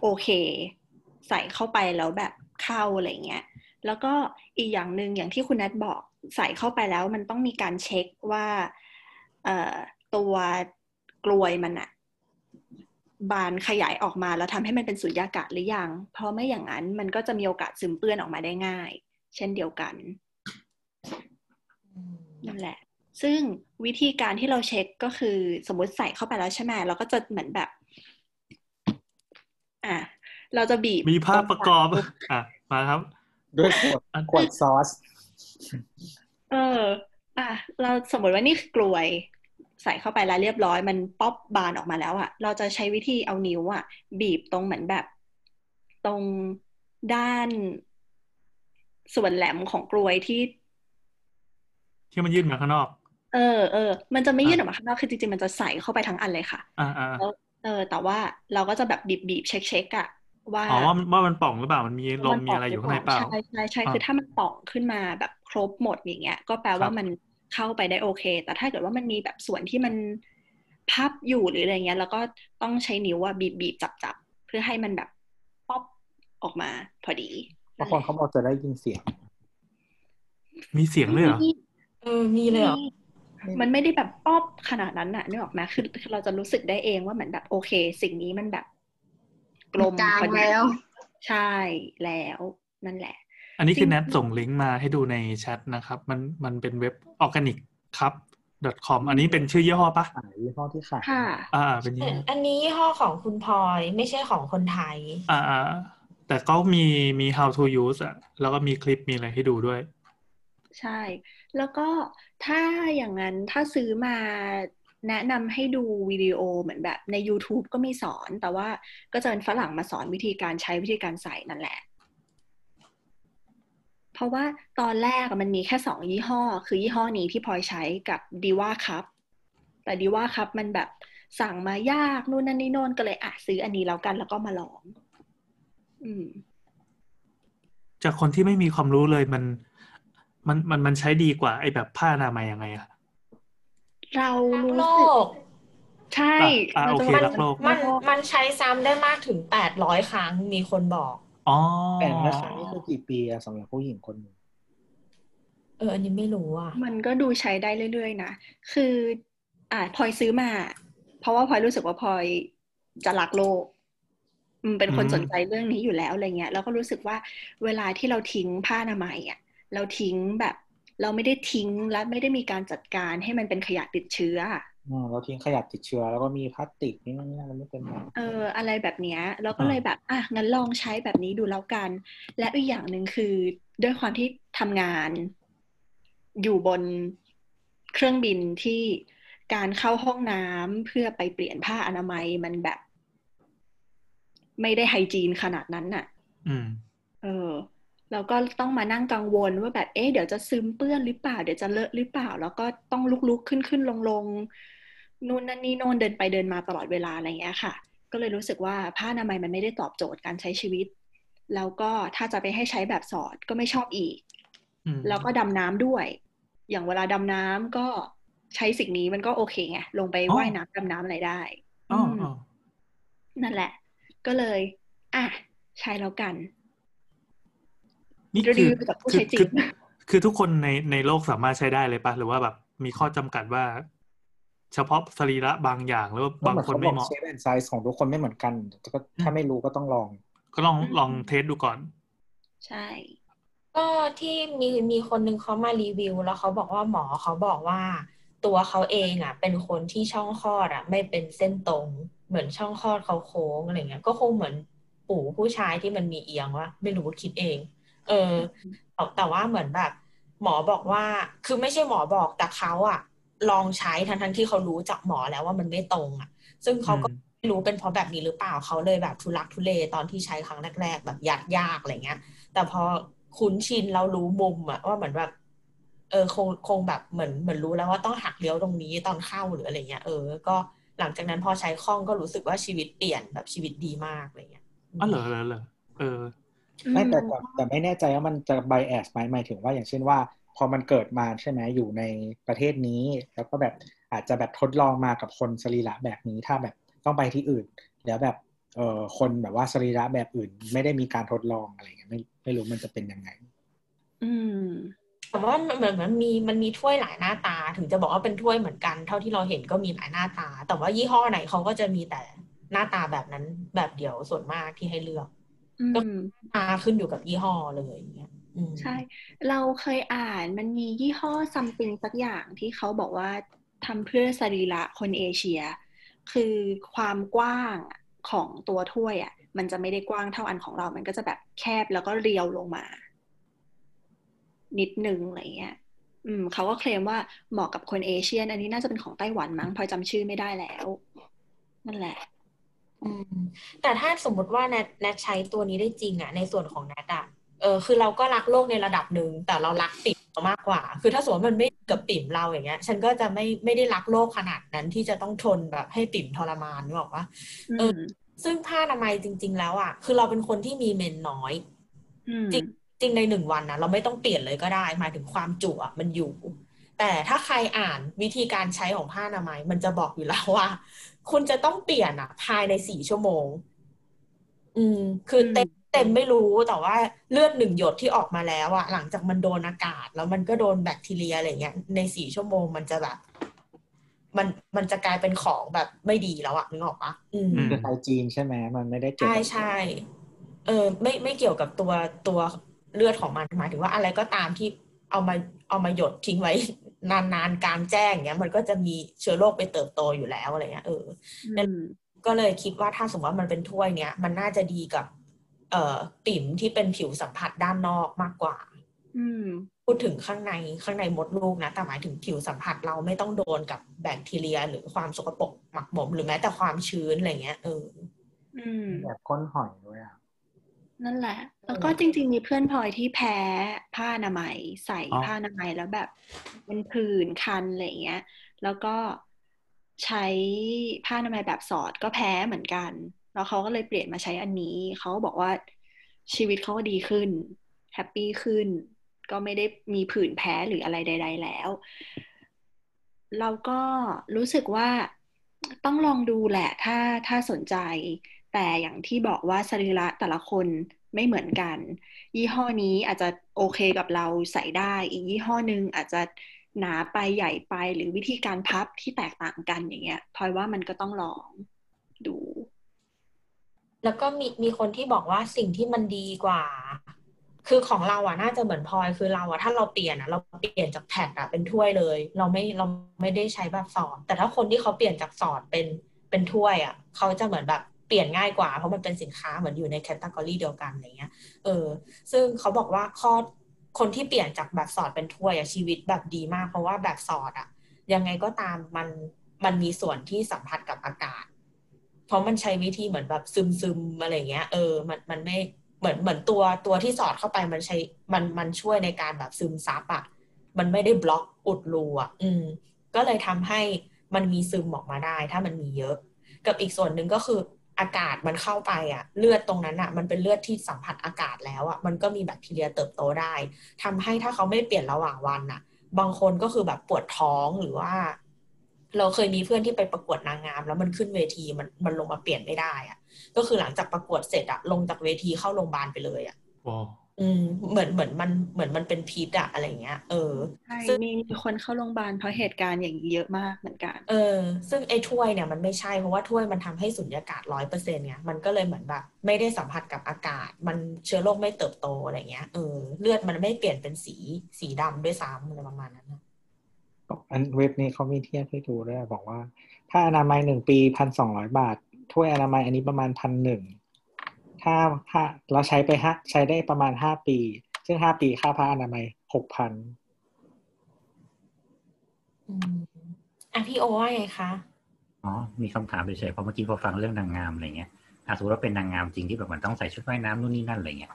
โอเค ใส่เข้าไปแล้วแบบเข้าอะไรเงี้ย แล้วก็อีกอย่างหนึ่งอย่างที่คุณแนทบอกใส่เข้าไปแล้วมันต้องมีการเช็คว่าเอ่อ ตัวกลวยมันอะบานขยายออกมาแล้วทำให้มันเป็นสุญญากาศหรือยัง เพราะไม่อย่างนั้นมันก็จะมีโอกาสซึมเปื้อนออกมาได้ง่าย เช่นเดียวกันนั่นแหละ ซึ่งวิธีการที่เราเช็คก็คือสมมติใส่เข้าไปแล้วใช่ไหมเราก็จะเหมือนแบบ อะเราจะบีบมีภาพประกอบอะมาครับ ด้วยขวดอันขวดซอส เออ อะเราสมมติว่านี่คือกลวย ใส่เข้าไปแล้วเรียบร้อย มันป๊อปบานออกมาแล้วอะเราจะใช้วิธีเอานิ้วอะบีบตรงเหมือนแบบ ตรงด้านส่วนแหลมของกลวยที่ ที่มันยื่นมาข้างนอก เออเออมันจะไม่ยื่นออกมาข้างนอกคือจริงๆมันจะใส่เข้าไปทั้งอันเลยค่ะอ่าอ่าแล้วเออ แต่ว่าเราก็จะแบบบีบบีบเช็คเช็คอะว่าอ๋อว่ามันว่ามันป่องหรือเปล่ามันมีลมมีอะไรอยู่ข้างในเปล่าใช่ใช่ใช่อ่าคือถ้ามันป่องขึ้นมาแบบครบหมดอย่างเงี้ย ก็แปลว่าครับมัน เข้าไปได้โอเค แต่ถ้าเกิดว่ามันมีแบบส่วนที่มันพับอยู่หรืออะไรเงี้ย แล้วก็ต้องใช้นิ้วอะบีบบีบจับจับเพื่อให้มันแบบป๊อปออกมาพอดีบางคนเขาบอกจะได้ยินเสียง มีเสียงเลยเหรอเออมีเลยเหรอมันไม่ได้แบบป๊อปขนาดนั้นน่ะนึกออกไหมคือคือเราจะรู้สึกได้เองว่าเหมือนแบบโอเค สิ่งนี้มันแบบ กลมกางพอดีแล้ว ใช่แล้วนั่นแหละ อันนี้คือจริงๆแนทส่งลิงก์มาให้ดูในแชทนะครับ มันมันเป็นเว็บ OrganiCup .com อันนี้เป็นชื่อยี่ห้อปะขายยี่ห้อที่ขายค่ะอ่าเป็นยี่ห้ออันนี้ยี่ห้อของคุณพลอยไม่ใช่ของคนไทย อ่าอ่าแต่ก็มีมี how to use อะแล้วก็มีคลิปมีอะไรให้ดูด้วย ใช่ แล้วก็ถ้าอย่างนั้นถ้าซื้อมาแนะนำให้ดูวิดีโอเหมือนแบบใน YouTube ก็มีสอน แต่ว่าก็จะเป็นฝรั่งมาสอนวิธีการใช้วิธีการใส่นั่นแหละ เพราะว่าตอนแรกอะมันมีแค่สองยี่ห้อ คือยี่ห้อนี้ที่พลอยใช้กับดีว่าครับ แต่ดีว่าครับมันแบบสั่งมายากนู่นนั่นนี่โน่นก็เลยอะซื้ออันนี้แล้วกันแล้วก็มาลอง อืม จากคนที่ไม่มีความรู้เลยมัน มันมันมันใช้ดีกว่า ไอ้แบบผ้าอนามัยยังไงอะเรารักรู้โลสึกกใช่อะอะโอเคมันรักโลกมันมันใช้ซ้ำได้มากถึงแปดร้อยครั้งมีคนบอก อ๋อแต่ละครั้งนี่คือกี่ปีอะสำหรับผู้หญิงคนหนึ่งเออ อันนี้ไม่รู้อะ มันก็ดูใช้ได้เรื่อยๆนะ คือ อ่าพลอยซื้อมา เพราะว่าพลอยรู้สึกว่าพลอยจะรักโลกอืมเป็นคนอืมสนใจเรื่องนี้อยู่แล้วอะไรเงี้ย แล้วก็รู้สึกว่าเวลาที่เราทิ้งผ้าอนามัยอะ เราทิ้งแบบ เราไม่ได้ทิ้งและไม่ได้มีการจัดการให้มันเป็นขยะติดเชื้อ อะอ๋อเราทิ้งขยะติดเชื้อแล้วก็มีพลาสติกนี่นั่นนี่เราไม่เป็นไรเอออะไรแบบเนี้ยเราก็เลยแบบอะงั้นลองใช้แบบนี้ดูแล้วกัน และอีกอย่างหนึ่งคือด้วยความที่ทำงาน อยู่บนเครื่องบินที่การเข้าห้องน้ำเพื่อไปเปลี่ยนผ้าอนามัยมันแบบ ไม่ได้ไฮจีนขนาดนั้นน่ะ อืม เออแล้วก็ต้องมานั่งกังวลว่าแบบ เอ๊ะ เดี๋ยวจะซึมเปื้อนหรือเปล่า เดี๋ยวจะเลอะหรือเปล่า แล้วก็ต้องลุกๆ ขึ้นขึ้นลงลง นู่นนั่นนี่โน่นเดินไปเดินมาตลอดเวลาอะไรอย่างเงี้ยค่ะ ก็เลยรู้สึกว่าผ้าอนามัยมันไม่ได้ตอบโจทย์การใช้ชีวิต แล้วก็ถ้าจะไปให้ใช้แบบสอดก็ไม่ชอบอีกอืมแล้วก็ดำน้ำด้วย อย่างเวลาดำน้ำก็ใช้สิ่งนี้มันก็โอเคไงลงไปว่ายน้ำดำน้ำอะไรได้อ๋ออืมอ๋อนั่นแหละ ก็เลย อะ ใช้แล้วกัน นี่รีคือวิวจากผู้คือใช้จริงคือคือทุกคนในในโลกสามารถใช้ได้เลยปะหรือว่าแบบมีข้อจำกัดว่า เฉพาะสรีระบางอย่างหรือว่าก็บางเหมือนคนเขาบไม่อกเหมาะเชฟแอนไซส์ของทุกคนไม่เหมือนกันก็ถ้าไม่รู้ก็ต้องลอง ก็ลองลองเทสดูก่อน ใช่ ก็ที่มีมีคนนึงเขามารีวิว แล้วเขาบอกว่าหมอเขาบอกว่า ตัวเขาเองอะ เป็นคนที่ช่องคลอดอะ ไม่เป็นเส้นตรง เหมือนช่องคลอดเขาโค้งอะไรเงี้ย ก็คงเหมือนปู่ผู้ชายที่มันมีเอียงว่าไม่รู้คิดเอง เออแต่แต่ว่าเหมือนแบบ หมอบอกว่า คือไม่ใช่หมอบอกแต่เขาอะ ลองใช้ทั้งทั้งที่เขารู้จากหมอแล้วว่ามันไม่ตรงอะ ซึ่งเขาก็อืมไม่รู้เป็นเพราะแบบนี้หรือเปล่าเขาเลยแบบทุลักทุเลตอนที่ใช้ครั้งแรก ๆ แบบยัดยากอะไรเงี้ย แต่พอคุ้นชินเรารู้มุมอะว่าเหมือนแบบ เออคงคงแบบเหมือนเหมือนรู้แล้วว่าต้องหักเลี้ยวตรงนี้ตอนเข้าหรืออะไรเงี้ยเออก็หลังจากนั้นพอใช้คล่องก็รู้สึกว่าชีวิตเปลี่ยนแบบชีวิตดีมากอะไรเงี้ยอ๋อเหรอเหรอเหรอเออไม่แต่อืมแต่แต่ไม่แน่ใจว่ามันจะไบแอสไหมหมายถึงว่าอย่างเช่นว่า พอมันเกิดมาใช่ไหมอยู่ในประเทศนี้ แล้วก็แบบอาจจะแบบทดลองมากับคนสรีระแบบนี้ถ้าแบบต้องไปที่อื่น แล้วแบบเออคนแบบว่าสรีระแบบอื่น ไม่ได้มีการทดลองอะไรเงี้ยไม่ไม่รู้มันจะเป็นยังไง อืมแต่ว่ามันเหมือนมันมีมันมีถ้วยหลายหน้าตา ถึงจะบอกว่าเป็นถ้วยเหมือนกัน เท่าที่เราเห็นก็มีหลายหน้าตา แต่ว่ายี่ห้อไหนเขาก็จะมีแต่หน้าตาแบบนั้นแบบเดียวส่วนมากที่ให้เลือกอืก็มมาขึ้นอยู่กับยี่ห้อเลยอย่างเงี้ยอืม ใช่ เราเคยอ่านมันมียี่ห้อซัมติงสักอย่างที่เขาบอกว่าทำเพื่อสรีระคนเอเชีย คือความกว้างของตัวถ้วยอะ มันจะไม่ได้กว้างเท่าอันของเรา มันก็จะแบบแคบแล้วก็เรียวลงมา นิดนึงอะไรเงี้ย อืมเขาก็เคลมว่าเหมาะกับคนเอเชียน อันนี้น่าจะเป็นของไต้หวันมั้งพลอยจำชื่อไม่ได้แล้ว นั่นแหละอืมแต่ถ้าสมมติว่าแนทแนทใช้ตัวนี้ได้จริงอะในส่วนของแนทอะ เออคือเราก็รักโลกในระดับหนึ่งแต่เรารักปิ่มเรามากกว่า คือถ้าสมมติมันไม่กับปิ่มเราอย่างเงี้ย ฉันก็จะไม่ไม่ได้รักโลกขนาดนั้นที่จะต้องทนแบบให้ปิ่มทรมานนึกออกปะอืเออมซึ่งผ้าอนามัยจริง ๆ แล้วอะคือเราเป็นคนที่มีเมนน้อยอืมจริงจริงในหนึ่งวันนะเราไม่ต้องเปลี่ยนเลยก็ได้ หมายถึงความจุอะมันอยู่ แต่ถ้าใครอ่านวิธีการใช้ของผ้าอนามัยมันจะบอกอยู่แล้วว่า คุณจะต้องเปลี่ยนอะภายในสี่ชั่วโมง อืม คือเต็ม เต็มไม่รู้แต่ว่าเลือดหนึ่งหยดที่ออกมาแล้วอะหลังจากมันโดนอากาศ แล้วมันก็โดนแบคทีเรียอะไรเงี้ยในสี่ชั่วโมงมันจะแบบ มันมันจะกลายเป็นของแบบไม่ดีแล้วอะนึกออกปะอืมอืมคือไฮจีนใช่ไหมมันไม่ได้เกี่ยวใช่กับใช่เออไม่ไม่เกี่ยวกับตัวตัวเลือดของมันหมายถึงว่าอะไรก็ตามที่เอามาเอามาหยดทิ้งไว้นานๆกลางแจ้งเงี้ย มันก็จะมีเชื้อโรคไปเติบโตอยู่แล้วอะไรเงี้ยเอออืมก็เลยคิดว่าถ้าสมมติว่ามันเป็นถ้วยเนี้ยมันน่าจะดีกับ เอ่อปิ่มที่เป็นผิวสัมผัสด้านนอกมากกว่าอืมพูดถึงข้างในข้างในมดลูกนะ แต่หมายถึงผิวสัมผัสเราไม่ต้องโดนกับแบคทีเรีย หรือความสกปรกหมักหมมหรือแม้แต่ความชื้นอะไรเงี้ยเอออืมแบบก้นหอยด้วยอะนั่นแหละ แล้วก็จริง ๆ มีเพื่อนพลอยที่แพ้ผ้าอนามัย ใส่อ๋อผ้าอนามัยแล้วแบบเป็นผื่นคันอะไรอย่างเงี้ย แล้วก็ใช้ผ้าอนามัยแบบสอดก็แพ้เหมือนกัน แล้วเขาก็เลยเปลี่ยนมาใช้อันนี้ เขาบอกว่าชีวิตเขาก็ดีขึ้น แฮปปี้ขึ้น ก็ไม่ได้มีผื่นแพ้หรืออะไรใด ๆ แล้ว เราก็รู้สึกว่าต้องลองดูแหละ ถ้าถ้าสนใจ แต่อย่างที่บอกว่าสรีระแต่ละคนไม่เหมือนกัน ยี่ห้อนี้อาจจะโอเคกับเราใส่ได้ อีกยี่ห้อนึงอาจจะหนาไปใหญ่ไปหรือวิธีการพับที่แตกต่างกันอย่างเงี้ยพลอยว่ามันก็ต้องลองดู แล้วก็มีมีคนที่บอกว่าสิ่งที่มันดีกว่า คือของเราอะน่าจะเหมือนพลอยคือเราอะถ้าเราเปลี่ยนอะเราเปลี่ยนจากแผ่นอะเป็นถ้วยเลย เราไม่เราไม่ได้ใช้แบบสอดแต่ถ้าคนที่เขาเปลี่ยนจากสอดเป็นเป็นถ้วยอะเขาจะเหมือนแบบเปลี่ยนง่ายกว่า เพราะมันเป็นสินค้าเหมือนอยู่ในแคตตากรีเดียวกันอะไรเงี้ย เออ ซึ่งเขาบอกว่าข้อคนที่เปลี่ยนจากแบบสอดเป็นถ้วยอะชีวิตแบบดีมาก เพราะว่าแบบสอดอะยังไงก็ตามมันมันมีส่วนที่สัมผัสกับอากาศ เพราะมันใช้วิธีเหมือนแบบซึมซึมอะไรเงี้ย เออ มันมันไม่เหมือนเหมือนตัวตัวที่สอดเข้าไปมันใช้มันมันช่วยในการแบบซึมซับอะมันไม่ได้บล็อกอุดรูอะอืม ก็เลยทำให้มันมีซึมออกมาได้ ถ้ามันมีเยอะ กับอีกส่วนหนึ่งก็คืออากาศมันเข้าไปอะเลือดตรงนั้นอะมันเป็นเลือดที่สัมผัสอากาศแล้วอะมันก็มีแบคทีเรียเติบโตได้ทำให้ถ้าเขาไม่เปลี่ยนระหว่างวันอะบางคนก็คือแบบปวดท้องหรือว่า เราเคยมีเพื่อนที่ไปประกวดนางงาม แล้วมันขึ้นเวทีมันมันลงมาเปลี่ยนไม่ได้อะ ก็คือหลังจากประกวดเสร็จอะลงจากเวทีเข้าโรงพยาบาลไปเลยอะว้าวอืมเหมือนเหมือนมันเหมือนมันเป็นพิษอะอะไรเงี้ย เออใช่ซึ่งมีมีคนเข้าโรงพยาบาลเพราะเหตุการณ์อย่างนี้เยอะมากเหมือนกัน เออ ซึ่งไอ้ถ้วยเนี่ยมันไม่ใช่เพราะว่าถ้วยมันทำให้สุญญากาศร้อยเปอร์เซ็นต์ไงมันก็เลยเหมือนแบบไม่ได้สัมผัสกับอากาศ มันเชื้อโรคไม่เติบโตอะไรเงี้ยเออเลือดมันไม่เปลี่ยนเป็นสีสีดำด้วยซ้ำอะไรประมาณนั้นนะ อันเว็บนี้เขามีเทียบให้ดูด้วยบอกว่า ถ้าอนามัยหนึ่งปีพันสองร้อยบาท ถ้วยอนามัยอันนี้ประมาณพันหนึ่งถ้าถ้าเราใช้ไปห้าใช้ได้ประมาณห้าปี ซึ่งห้าปีค่าผ้าอนามัยหกพันอืมอะพี่โอว่าไงคะอ๋อมีคำถามเฉยๆเพราะเมื่อกี้พอฟังเรื่องนางงามอะไรเงี้ยถ้าสมมติว่าเป็นนางงามจริงที่แบบมันต้องใส่ชุดว่ายน้ำนู่นนี่นั่นอะไรเงี้ย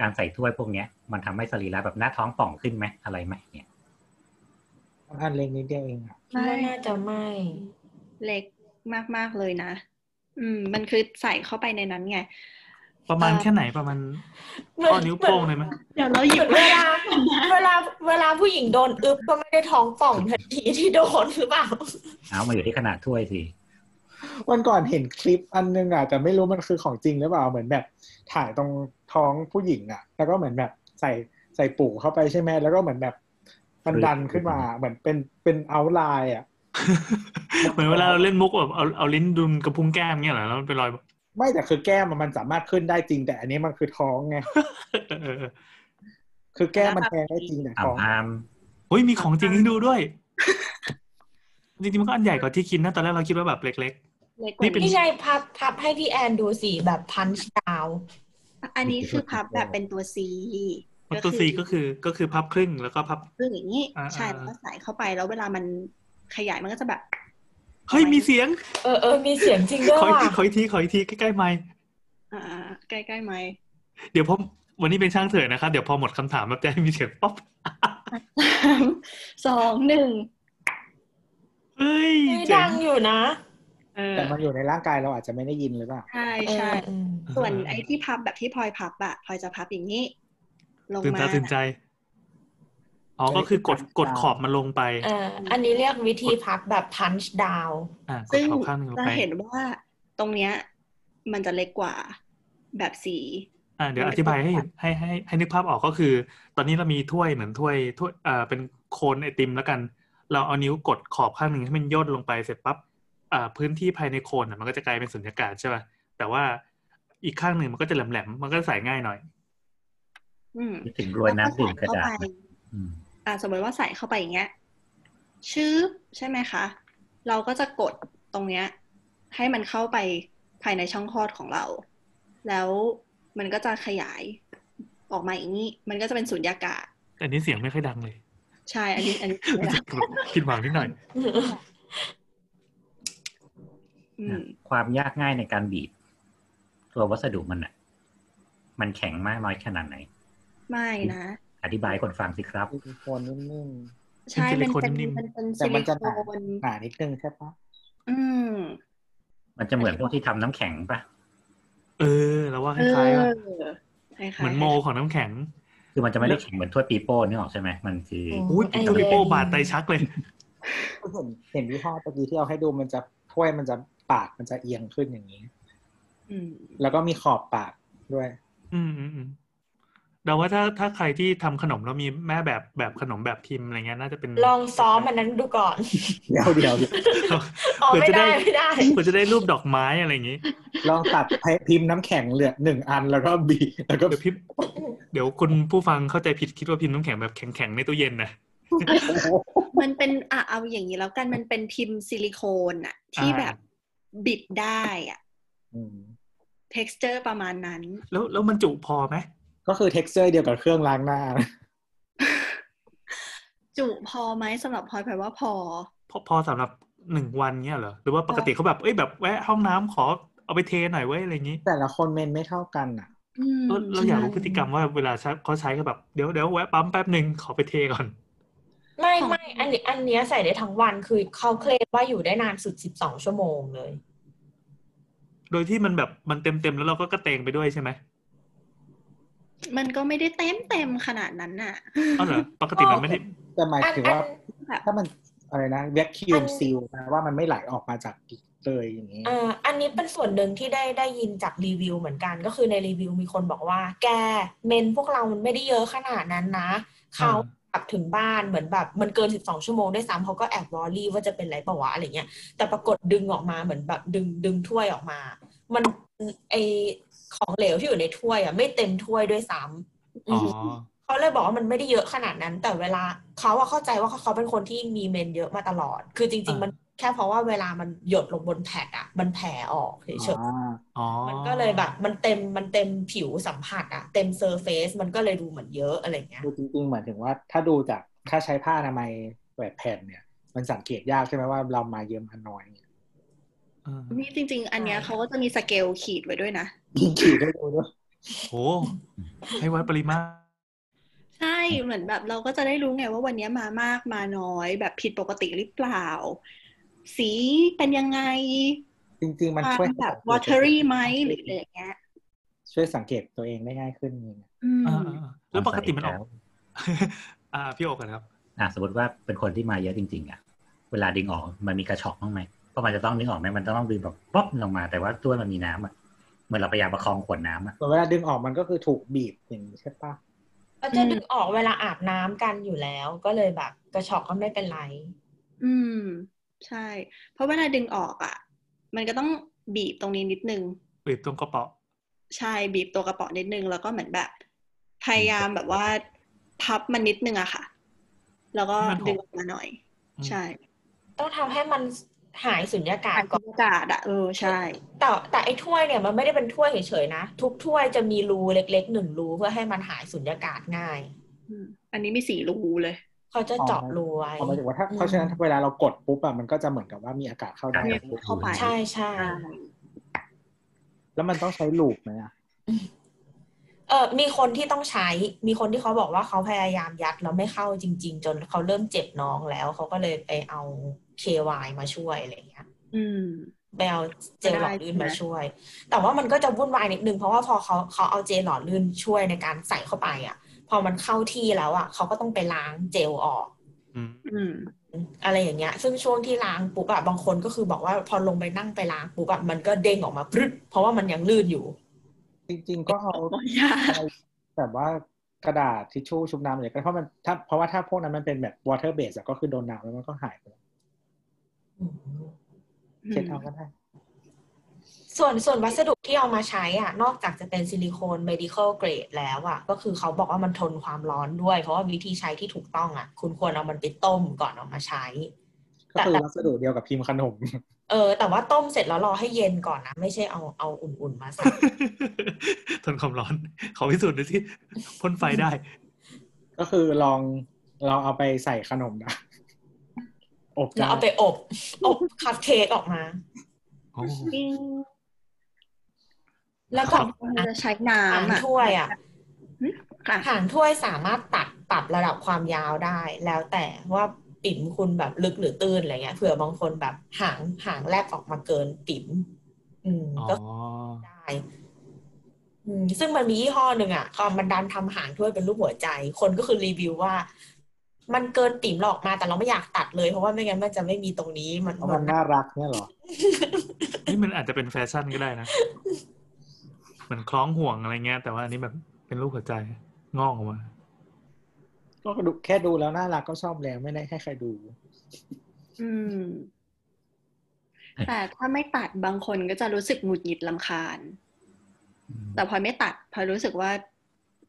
การใส่ถ้วยพวกเนี้ย มันทำให้สรีระแบบหน้าท้องป่องขึ้นไหมอะไรไหมเนี่ย อันเล็กนิดเดียวเองอะคิดว่าน่าจะไม่เล็กมากๆเลยนะ อืม มันคือใส่เข้าไปในนั้นไง ประมาณเอ่อแค่ไหนประมาณเหมือนข้อนิ้วโป้งเลยไหมเดี๋ยวเราหยิเหมืบอนเวลาเวลาเวลาผู้หญิงโดนอึบก็ไม่ได้ท้องป่องทันทีที่โดนหรือเปล่าเอามาอยู่ที่ขนาดถ้วยสิวันก่อนเห็นคลิปอันนึงอะแต่ไม่รู้มันคือของจริงหรือเปล่าเหมือนแบบ ถ่ายตรงท้องผู้หญิงอะแล้วก็เหมือนแบบใส่ใส่ปูเข้าไปใช่ไหมแล้วก็เหมือนแบบ มันดันขึ้นมาเหมือนเป็นเป็นเอาไลน์อะเหมือนเวลาเราเล่นมุกแบบเอาเอาลิ้นดุนกระพุ้งแก้มเงี้ยเหรอแล้วมันเป็นรอยไม่แต่คือแก้มอะมันสามารถขึ้นได้จริง แต่อันนี้มันคือท้องไงเออเออคือแก้มมันแทงได้จริงแต่อาท้องอามเฮ้ยมีของจริงให้ดูด้วย จริงๆมันก็อันใหญ่กว่าที่คิดนะตอนแรกเราคิดว่าแบบเล็กเล็กกนี่ว่าเป็นนี่ไงพับพับให้พี่แอนดูสิแบบพันช์ดาว อันนี้คือพับแบบเป็นตัว C ๆ มันตัวซีก็คือก็คือพับครึ่งแล้วก็พับคืออย่างนี้อ่าใช่อ่าแล้วก็ใส่เข้าไปแล้วเวลามันขยายมันก็จะแบบเฮ้ยมีเสียง เออเออมีเสียงจริงด้วยขออีกว่ะทีขออีกทีขออีกทีใกล้ๆไมค์อ่าใกล้ๆไหมเดี๋ยวพอวันนี้เป็นช่างเถิดนะครับเดี๋ยวพอหมดคำถามแบบจะให้มีเสียงป๊อปสามสองหนึ่งเฮ้ยเฮ้ยเจ๋ดังงอยู่นะเออแต่มันอยู่ในร่างกายเราอาจจะไม่ได้ยินหรือเปล่าใช่เออใช่อืมส่วนไอ้ที่พับแบบที่พลอยพับอะพลอยจะพับอย่างนี้ ลงตื่นมาตาตื่นใจอ๋อก็คือกดกดขอบมันลงไปเอออันนี้เรียกวิธีพับแบบพันช์ดาวอ่ากดซึ่งขอบข้างหนึงลงจะไปเห็นว่าตรงเนี้ย มันจะเล็กกว่าแบบสีอ่าเดี๋ยวมัอนธิบายให้เห็นให้ให้ให้นึกภาพออกก็คือ ตอนนี้เรามีถ้วยเหมือนถ้วยถ้วยอ่าเป็นโคนไอติมแล้วกัน เราเอานิ้วกดขอบข้างหนึ่งให้มันย่นลงไปเสร็จปั๊บอ่าพื้นที่ภายในโคนอะมันก็จะกลายเป็นสุญญากาศใช่ป่ะแต่ว่าอีกข้างหนึ่งมันก็จะแหลมๆมันก็ใส่ง่ายหน่อย อืมนึกถึงรวยน้ำดื่มกระแล้วดาษใส่เข้าไปอืมอ่าสมมติว่าใส่เข้าไปอย่างเงี้ยชืบใช่ไหมคะ เราก็จะกดตรงเนี้ย ให้มันเข้าไปภายในช่องคลอดของเรา แล้วมันก็จะขยายออกมาอย่างนี้ มันก็จะเป็นสุญญากาศแต่อันนี้เสียงไม่ค่อยดังเลย ใช่ อันนี้อันนี้ไม่ได้ผิดหวังนิดหน่อยอืมความยากง่ายในการบีบ ตัววัสดุมันอะมันแข็งมากน้อยขนาดไหน ไม่นะ อธิบายให้คนฟังสิครับซิลิโคนนิ่มใช่ซิลิมันโคนเป็นนิ่มมันเป็นๆแต่ซิมัลินจะหนาโคนหนานิดนึงใช่ปะอืม มันจะเหมือนพวกที่ทำน้ำแข็งปะเออแล้วว่าคเอล้ายๆว่าอคล้ายๆเหมือนโมของน้ำแข็ง คือมันจะไม่ได้แข็งเหมือนถ้วยปีโป้นึกออกใช่ไหมมันคืออุ้ยไอแต่เย็พี่นโป้บาดไตชักเลยเห็นเห็นยี่ห้อตะกี้ที่เอาให้ดูมันจะถ้วยมันจะปากมันจะเอียงขึ้นอย่างนี้อืมแล้วก็มีขอบปากด้วย อืมอืมอืม เดาว่าถ้าถ้าใครที่ทำขนมแล้วมีแม่แบบแบบขนมแบบพิมพ์อะไรเงี้ยน่าจะเป็นลองซ้อมมันนั้นดูก่อนเดี๋ยวเดี๋ยวเดี๋ยวอ๋อเผื่อไม่จะได้ได้ไม่ได้เพื่อจะได้รูปดอกไม้อะไรอย่างงี้ ลองตัดพิมพ์น้ำแข็งเหลือหนึ่งอันแล้วก็บีบแล้วก็เดี๋ยวพิมพ์เดี๋ยวคุณผู้ฟังเข้าใจผิดคิดว่าพิมพ์น้ำแข็งแบบแข็งๆในตู้เย็นนะมันเป็นอะเอาอย่างนี้แล้วกันมันเป็นพิมพ์ซิลิโคนอะที่อ่าแบบบิดได้อะอืม texture ประมาณนั้น แล้วแล้วมันจุพอไหม ก็คือ texture เดียวกับเครื่องล้างหน้า จุพอไหมสำหรับพลอยแปลว่าพอ พอพอสำหรับหนึ่งวันเงี้ยเหรอ หรือว่าปกติเขาแบบ เอ้ยแบบแวะห้องน้ำขอเอาไปเทหน่อยเว้ยอะไรอย่างงี้แต่ละคนเมนไม่เท่ากันอะอืมเราเราอยากรู้ใช่พฤติกรรมว่าเวลาใช้เขาใช้ก็แบบเดี๋ยวเดี๋ยวแวะปั๊มแป๊บหนึ่งขอไปเทก่อน ไม่ไม่อันนี้อันเนี้ยใส่ได้ทั้งวันคือเขาเคลมว่าอยู่ได้นานสุดสิบสองชั่วโมงเลย โดยที่มันแบบมันเต็มเต็มๆแล้วเราก็กระเตงไปด้วยใช่ไหม มันก็ไม่ได้เต็มเต็มขนาดนั้นน่ะอ๋อเหรอปกติมันไม่ได้แต่หมายอันถึงอันว่าแบบถ้ามันอะไรนะแวคคิวอัมนซีลนะว่ามันไม่ไหลออกมาจากเลยอย่างนี้เอ่ออันนี้เป็นส่วนหนึ่งที่ได้ได้ยินจากรีวิวเหมือนกัน ก็คือในรีวิวมีคนบอกว่า แกเมนพวกเรามันไม่ได้เยอะขนาดนั้นนะเขากลับถึงบ้านเหมือนแบบมันเกินสิบสองชั่วโมงได้วยซ้ำเขาก็แอบวอรี่ว่าจะเป็นไรเปล่าวะอะไรเงี้ยแต่ปรากฏดึงออกมาเหมือนแบบดึงดึงถ้วยออกมา มันไอ ของเหลวที่อยู่ในถ้วยอะไม่เต็มถ้วยด้วยซ้ำอ๋อมเขาเลยบอกว่ามันไม่ได้เยอะขนาดนั้น แต่เวลาเขาอะเข้าใจว่าเขาเป็นคนที่มีเมนเยอะมาตลอด คือจริง ๆ มันแค่เพราะว่าเวลามันหยดลงบนแพดอะมันแผ่ออกเฉยอ่าอ๋อๆมันก็เลยแบบ มันเต็มมันเต็มผิวสัมผัสอะเต็มเซอร์เฟซมันก็เลยดูเหมือนเยอะอะไรเงี้ยดูจริงๆเหมือนถึงว่าถ้าดูจากถ้าใช้ผ้าอนามัยแบบแผ่นเนี่ย มันสังเกตยากใช่ไหมว่าเรามาเยอะมาน้อยเนี่ยอ่านี่จริง ๆ อันเนี้ยเขาก็จะมีสเกลขีดไว้ด้วยนะยิงขีดได้ดูด้วยโหให้วัดปริมาตรใช่เหมือนแบบเราก็จะได้รู้ไงว่าวันเนี้ยมามากมาน้อย แบบผิดปกติหรือเปล่า สีเป็นยังไง จริง ๆ มันควาช่วยมแบบ watery ไหมหรืออะไรอย่างเงี้ยช่วยสังเกตตัวเองได้ง่ายขึ้นจริงอืมอ่าอ่าแล้วปกติมันออกอ่าพี่โอกันครับ อะสมมติว่าเป็นคนที่มาเยอะจริง ๆ อะ เวลาดึงออกมันมีกระชอกบ้างไหม เพราะมันจะต้องดึงออกไหมมันต้องดึงแบบป๊อปลงมา แต่ว่าตัวมันมีน้ำอะเหมือนเราพยายามประคองขวดน้ำอะส่วนเวลาดึงออกมันก็คือถูกบีบอย่างนี้ใช่ปะก็จะดึงออกเวลาอาบน้ำกันอยู่แล้ว ก็เลยแบบ กระชอกก็ไม่เป็นไร อืม ใช่ เพราะเวลาดึงออกอะ มันก็ต้องบีบตรงนี้นิดนึง บีบตรงกระเป๋าใช่บีบตัวกระเป๋านิดนึงแล้วก็เหมือนแบบ พยายามแบบว่า พับมันนิดนึงอะค่ะ แล้วก็ดึงออกมาหน่อย ใช่ ต้องทำให้มัน หายสุญญากาศอากก่อนาศอะเออใช่ แต่แต่ไอ้ถ้วยเนี่ยมันไม่ได้เป็นถ้วยเฉยๆนะ ทุกถ้วยจะมีรูเล็กๆหนึ่งรูเพื่อให้มันหายสุญญากาศง่ายอืมอันนี้มีสี่รูเลย เขาจะเจาะรูไว้เอาหมายถึงว่าถ้าอืมเพราะฉะนั้นเวลาเรากดปุ๊บอะมันก็จะเหมือนกับว่ามีอากาศเข้าได้มีอากาศเข้าไปใช่ใช่แล้วมันต้องใช้ลูปไหมอะเออมีคนที่ต้องใช้ มีคนที่เขาบอกว่าเขาพยายามยัดแล้วไม่เข้าจริง ๆ จนเขาเริ่มเจ็บน้องแล้วเขาก็เลยไปเอา KY มาช่วยอะไรอย่างเงี้ยอืมไปเอาเจลหล่อลื่นได้ใช่ไหมมาช่วย แต่ว่ามันก็จะวุ่นวายนิดนึงเพราะว่าพอเขาเขาเอาเจลหล่อลื่นช่วยในการใส่เข้าไปอะ พอมันเข้าที่แล้วอะเขาก็ต้องไปล้างเจลออกอืมอืมอะไรอย่างเงี้ย ซึ่งช่วงที่ล้างปุ๊บอะบางคนก็คือบอกว่าพอลงไปนั่งไปล้างปุ๊บอะมันก็เด้งออกมาพรึดเพราะว่ามันยังลื่นอยู่ จริง ๆ ก็เอาโอ้ยยากแบบว่ากระดาษทิชชู่ชุบน้ำอะไรก็เพราะมันถ้าเพราะว่าถ้าพวกนั้นมันเป็นแบบ water base อะก็คือโดนน้ำแล้วมันก็หายไปแล้ว เช็ดเอาก็ได้ ส่วนส่วนวัสดุที่เอามาใช้อะ นอกจากจะเป็นซิลิโคน medical grade แล้วอะ ก็คือเขาบอกว่ามันทนความร้อนด้วย เพราะว่าวิธีใช้ที่ถูกต้องอะ คุณควรเอามันไปต้มก่อนเอามาใช้ ก็คือวัสดุเดียวกับพิมพ์ขนม เออ แต่ว่าต้มเสร็จแล้วรอให้เย็นก่อนนะ ไม่ใช่เอาเอาอุ่นๆมาใส่ ทนความร้อน ขอพิสูจน์ดูที่พ่นไฟได้ ก็คือลองลองเอาไปใส่ขนมนะ อบแล้วได้เอาไปอบ อบคัพเค้กออกมาโอ้แล้วก็มันจะใช้หางน้ำอะถ้วยอะค่ะหางถ้วยสามารถตัดปรับระดับความยาวได้ แล้วแต่ว่าปิ่มคุณแบบลึกหรือตื้นอะไรเงี้ยเผื่อบางคนแบบหางหางแลบออกมาเกินปิ่มอืมอ๋อก็ได้อืมซึ่งมันมียี่ห้อหนึ่งอะก็มันดันทำหางถ้วยเป็นรูปหัวใจ คนก็คือรีวิวว่า มันเกินปิ่มหรอกมาแต่เราไม่อยากตัดเลยเพราะว่าไม่งั้นมันจะไม่มีตรงนี้มันเพราะมันน่ารักเนี่ยเหรอนี่มันอาจจะเป็นแฟชั่นก็ได้นะเหมือนคล้องห่วงอะไรเงี้ย แต่ว่าอันนี้แบบเป็นรูปหัวใจงอกออกมาก็ดูแค่ดูแล้วน่ารักก็ชอบแล้วไม่ได้ให้ใครดู อืม แต่ถ้าไม่ตัดบางคนก็จะรู้สึกหงุดหงิดลำคาญ แต่พลอยไม่ตัดพลอยรู้สึกว่า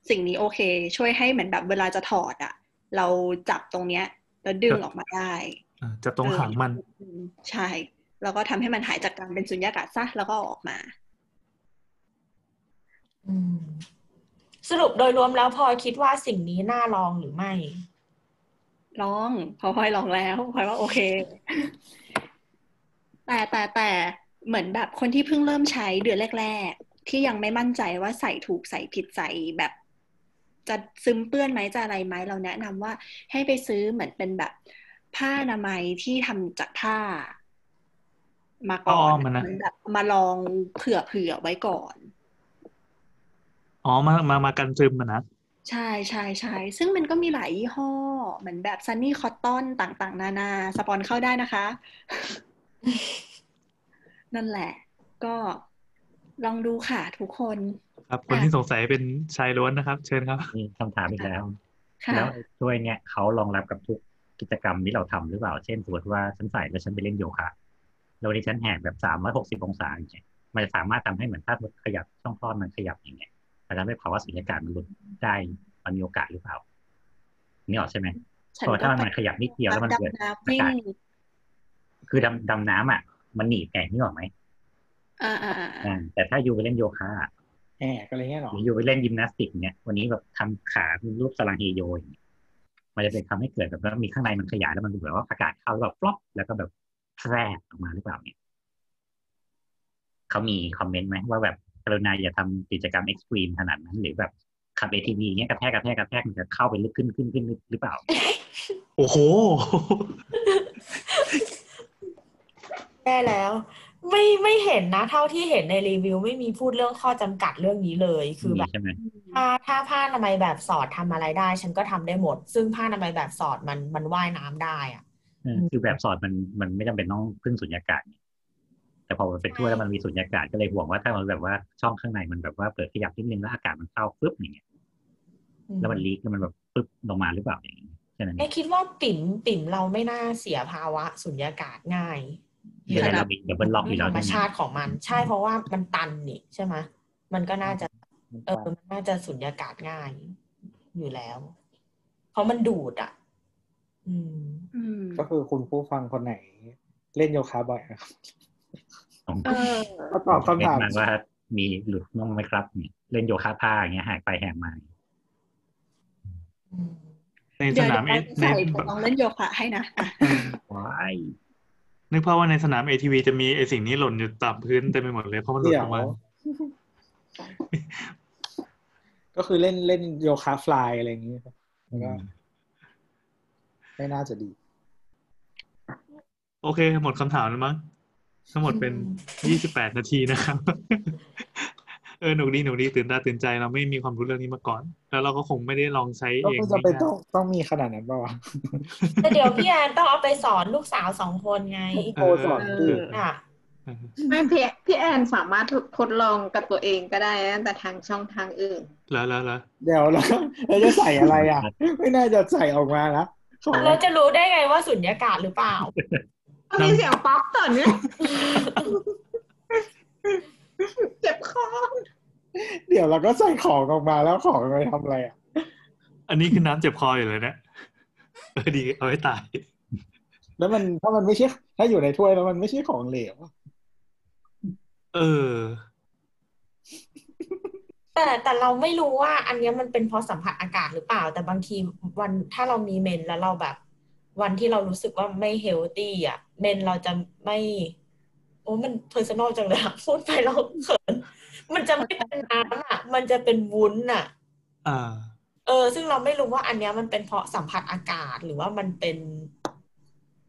สิ่งนี้โอเค ช่วยให้เหมือนแบบเวลาจะถอดอะ เราจับตรงเนี้ยแล้วดึงออกมาได้อะจะตรงหางมันอืมใช่ แล้วก็ทำให้มันหายจากการเป็นสุญญากาศซะแล้วก็เอาออกมาอืมสรุปโดยรวมแล้วพลอยคิดว่าสิ่งนี้น่าลองหรือไม่ ลองเพอพลอยลองแล้วพลอยว่าโอเค แต่แต่แต่เหมือนแบบคนที่เพิ่งเริ่มใช้เดือนแรก ๆ ที่ยังไม่มั่นใจว่าใส่ถูกใส่ผิดใส่แบบ จะซึมเปื้อนไหมจะอะไรไหมเราแนะนำว่าให้ไปซื้อเหมือนเป็นแบบผ้าอนามัยที่ทำจากผ้า มาก่ออ้นอมมันนะเหมือนแบบมาลองเผื่อเผื่อไว้ก่อน อ๋อมามามากันซึมอะนะใช่ใช่ใช่ซึ่งมันก็มีหลายยี่ห้อ เหมือนแบบซันนี่คอตตอนต่างๆ นานาสปอนเข้าได้นะคะ นั่นแหละ ก็ลองดูค่ะทุกคน ครับ คนที่สงสัยเป็นชายล้วนนะครับ เชิญครับมีคำถามอีกแล้วค่ะแล้วไอ้ถ้วยเนี่ยเขารองรับกับทุกกิจกรรมที่เราทำหรือเปล่า เช่นสมมติว่าฉันใส่แล้วฉันไปเล่นโยคะแล้ววันนี้ฉันแหกแบบสามร้อยหกสิบองศาอย่างเงี้ยมันจะสามารถทำให้เหมือนถ้าขยับช่องคลอดมันขยับอย่างเงี้ยมันทำให้ภาวะสุญญากาศมันหลุดได้มันมีโอกาสหรือเปล่านี่ออกใช่ไหมฉันเพราะก็ถ้ามันไปขยับนิดเดียวแล้วมันเกิดดำน้ำวิ่งอากาศคือดำดำน้ำอะ มันหนีบไงนี่ออกไหมอ่าอ่าอ่าอ่าแต่ถ้าอยู่ไปเล่นโยคะอะ แอบอะไรเงี้ยเหรออยู่ไปเล่นยิมนาสติกเนี่ยวันนี้แบบทำขาเป็นรูปสลังเฮโยอย่างเงี้ยมันจะเป็นทำให้เกิดแบบว่ามีข้างในมันขยายแล้วมันดูแบบว่าอากาศเข้าแล้วแบบฟลอปแล้วก็แบบแทรกออกมาหรือเปล่าเนี่ยเขามีคอมเมนต์ไหมว่าแบบกรุณาอย่าทำกิจกรรมเอ็กซ์ตรีมขนาดนั้น หรือแบบขับเอทีวีเงี้ยกระแทกกระแทกกระแทกมันจะเข้าไปลึกขึ้นขึ้นขึ้นหรือเปล่า โอ้โหได้แล้ว ไม่ไม่เห็นนะ เท่าที่เห็นในรีวิว ไม่มีพูดเรื่องข้อจำกัดเรื่องนี้เลย คือแบบใช่ไหมถ้าถ้าผ้าอนามัยแบบสอดทำอะไรได้ ฉันก็ทำได้หมด ซึ่งผ้าอนามัยแบบสอดมันมันว่ายน้ำได้อะเออคือแบบสอดมันมันไม่จำเป็นต้องพึ่งสุญญากาศไงแต่พอมันเป็นถ้วยแล้วมันมีสุญญากาศก็เลยห่วงว่าถ้ามันแบบว่าช่องข้างในมันแบบว่าเปิดขยับนิดนึงแล้วอากาศมันเข้าปึ๊บอย่างเงี้ยอืมแล้วมันลีกแล้วมันแบบปึ๊บลงมาหรือเปล่าอย่างเงี้ยใช่ไหมแม่คิดว่าปิ่มปิ่มเราไม่น่าเสียภาวะสุญญากาศง่าย หรือเรามีดับเบิลล็อกอด้วยยู่ธแล้รวรมใช่ไหมชาติของมัน ใช่เพราะว่ามันตันนี่ใช่ไหมมันก็น่าจะมันเออมันน่าจะสุญญากาศง่ายอยู่แล้ว เพราะมันดูดอะ อืมอืมก็คือคุณผู้ฟังคนไหน เล่นโยคะบ่อยนะครับเออก็ตอบคำถามเนว่ามีหลุดบ้างไหมครับเนี่ยเล่นโยคะผ้าอย่างเงี้ยหายไปแหกมาอืมในสเดี๋ยวนามเอเดี๋ยวในใส่ไปลองเล่นโยคะให้นะอะว้าย นึกภาพว่าในสนาม ATV จะมีไอสิ่งนี้หล่นอยู่ตามพื้นเต็มไปหมดเลยเพราะมันหลุดเดี๋ยอวอกมาก็คือเล่นเล่นโยคะฟลายอะไรอย่างนี้ครับแล้วก็ไม่น่าจะดี โอเค หมดคำถามแล้วมั้ง ทั้งหมดเป็นยี่สิบแปดนาทีนะครับ เออหนุกดีหนุกดีตื่นตาตื่นใจเราไม่มีความรู้เรื่องนี้มาก่อน แล้วเราก็คงไม่ได้ลองใช้ก็เองไม่จำเป็นง่ายต้องต้องมีขนาดนั้นป่าวะแต่เดี๋ยวพี่แอนต้องเอาไปสอนลูกสาวสองคนไงโทรสอนเอคือออะๆเออไม่พี่พี่แอนสามารถทดลองกับตัวเองก็ได้นะแต่ทางช่องทางอื่นแล้วแล้วแล้วเดี๋ยวแล้วแล้วจะใส่อะไรอะ ไม่น่าจะใส่ออกมานะของเราจะรู้ได้ไงว่าสุญญากาศหรือเปล่ามีเสียงป๊อปตอนเนี้ย เจ็บคอเดี๋ยวเราก็ใส่ของออกมาแล้วของไปทำอะไรอะ อันนี้คือน้ำเจ็บคออยู่เลยเนะเออดีเอาให้ตาย แล้วมันถ้ามันไม่ใช่ถ้าอยู่ในถ้วยแล้วมันไม่ใช่ของเหลว เออ แต่แต่เราไม่รู้ว่า อันเนี้ยมันเป็นเพราะสัมผัสอากาศหรือเปล่า แต่บางทีวันถ้าเรามีเมนแล้วเราแบบ วันที่เรารู้สึกว่าไม่เฮลตี้อะ เมนเราจะไม่ โอ้มัน personal จังเลยอะพูดไปเราเขินมันจะไม่เป็นน้ำอะมันจะเป็นวุ้นอะอ่า เออ ซึ่งเราไม่รู้ว่าอันเนี้ยมันเป็นเพราะสัมผัสอากาศหรือว่ามันเป็น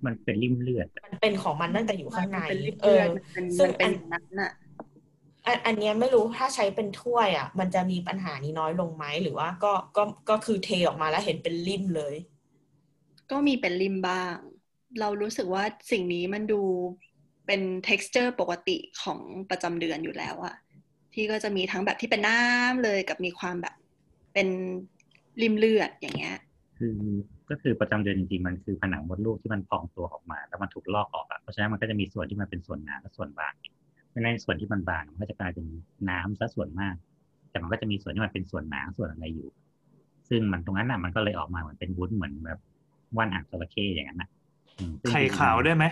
มันเป็นลิ่มเลือด มันเป็นของมันตั้งแต่อยู่ข้างในมันเป็นริบเอเลืออดมันเป็นซึ่มังนเป็นอันอย่างนั้นน่ะอันอันเนี้ยไม่รู้ถ้าใช้เป็นถ้วยอะ มันจะมีปัญหานี้น้อยลงไหมหรือว่าก็ก็ก็คือเทออกมาแล้วเห็นเป็นลิ่มเลย ก็มีเป็นริมบ้าง เรารู้สึกว่าสิ่งนี้มันดู เป็น texture ปกติของประจำเดือนอยู่แล้วอะที่ก็จะมีทั้งแบบที่เป็นน้ำเลยกับมีความแบบเป็นริมเลือดอย่างเงี้ยคือก็คือประจำเดือนจริงๆมันคือผนังมดลูกที่มันพองตัวออกมา แล้วมันถูกลอกออกอะเพราะฉะนั้นมันก็จะมีส่วนที่มันเป็นส่วนหนาและส่วนบางเพราะฉะนั้นส่วนที่มันบางมันก็จะกลายเป็นน้ำซะส่วนมาก แต่มันก็จะมีส่วนที่มันเป็นส่วนหนาส่วนอะไรอยู่ ซึ่งมันตรงนั้นน่ะมันก็เลยออกมาเหมือนเป็นวุ้นเหมือนแบบว่านหางจระเข้อย่างนั้นน่ะอืมซึ่งไข่ขาวได้ไหม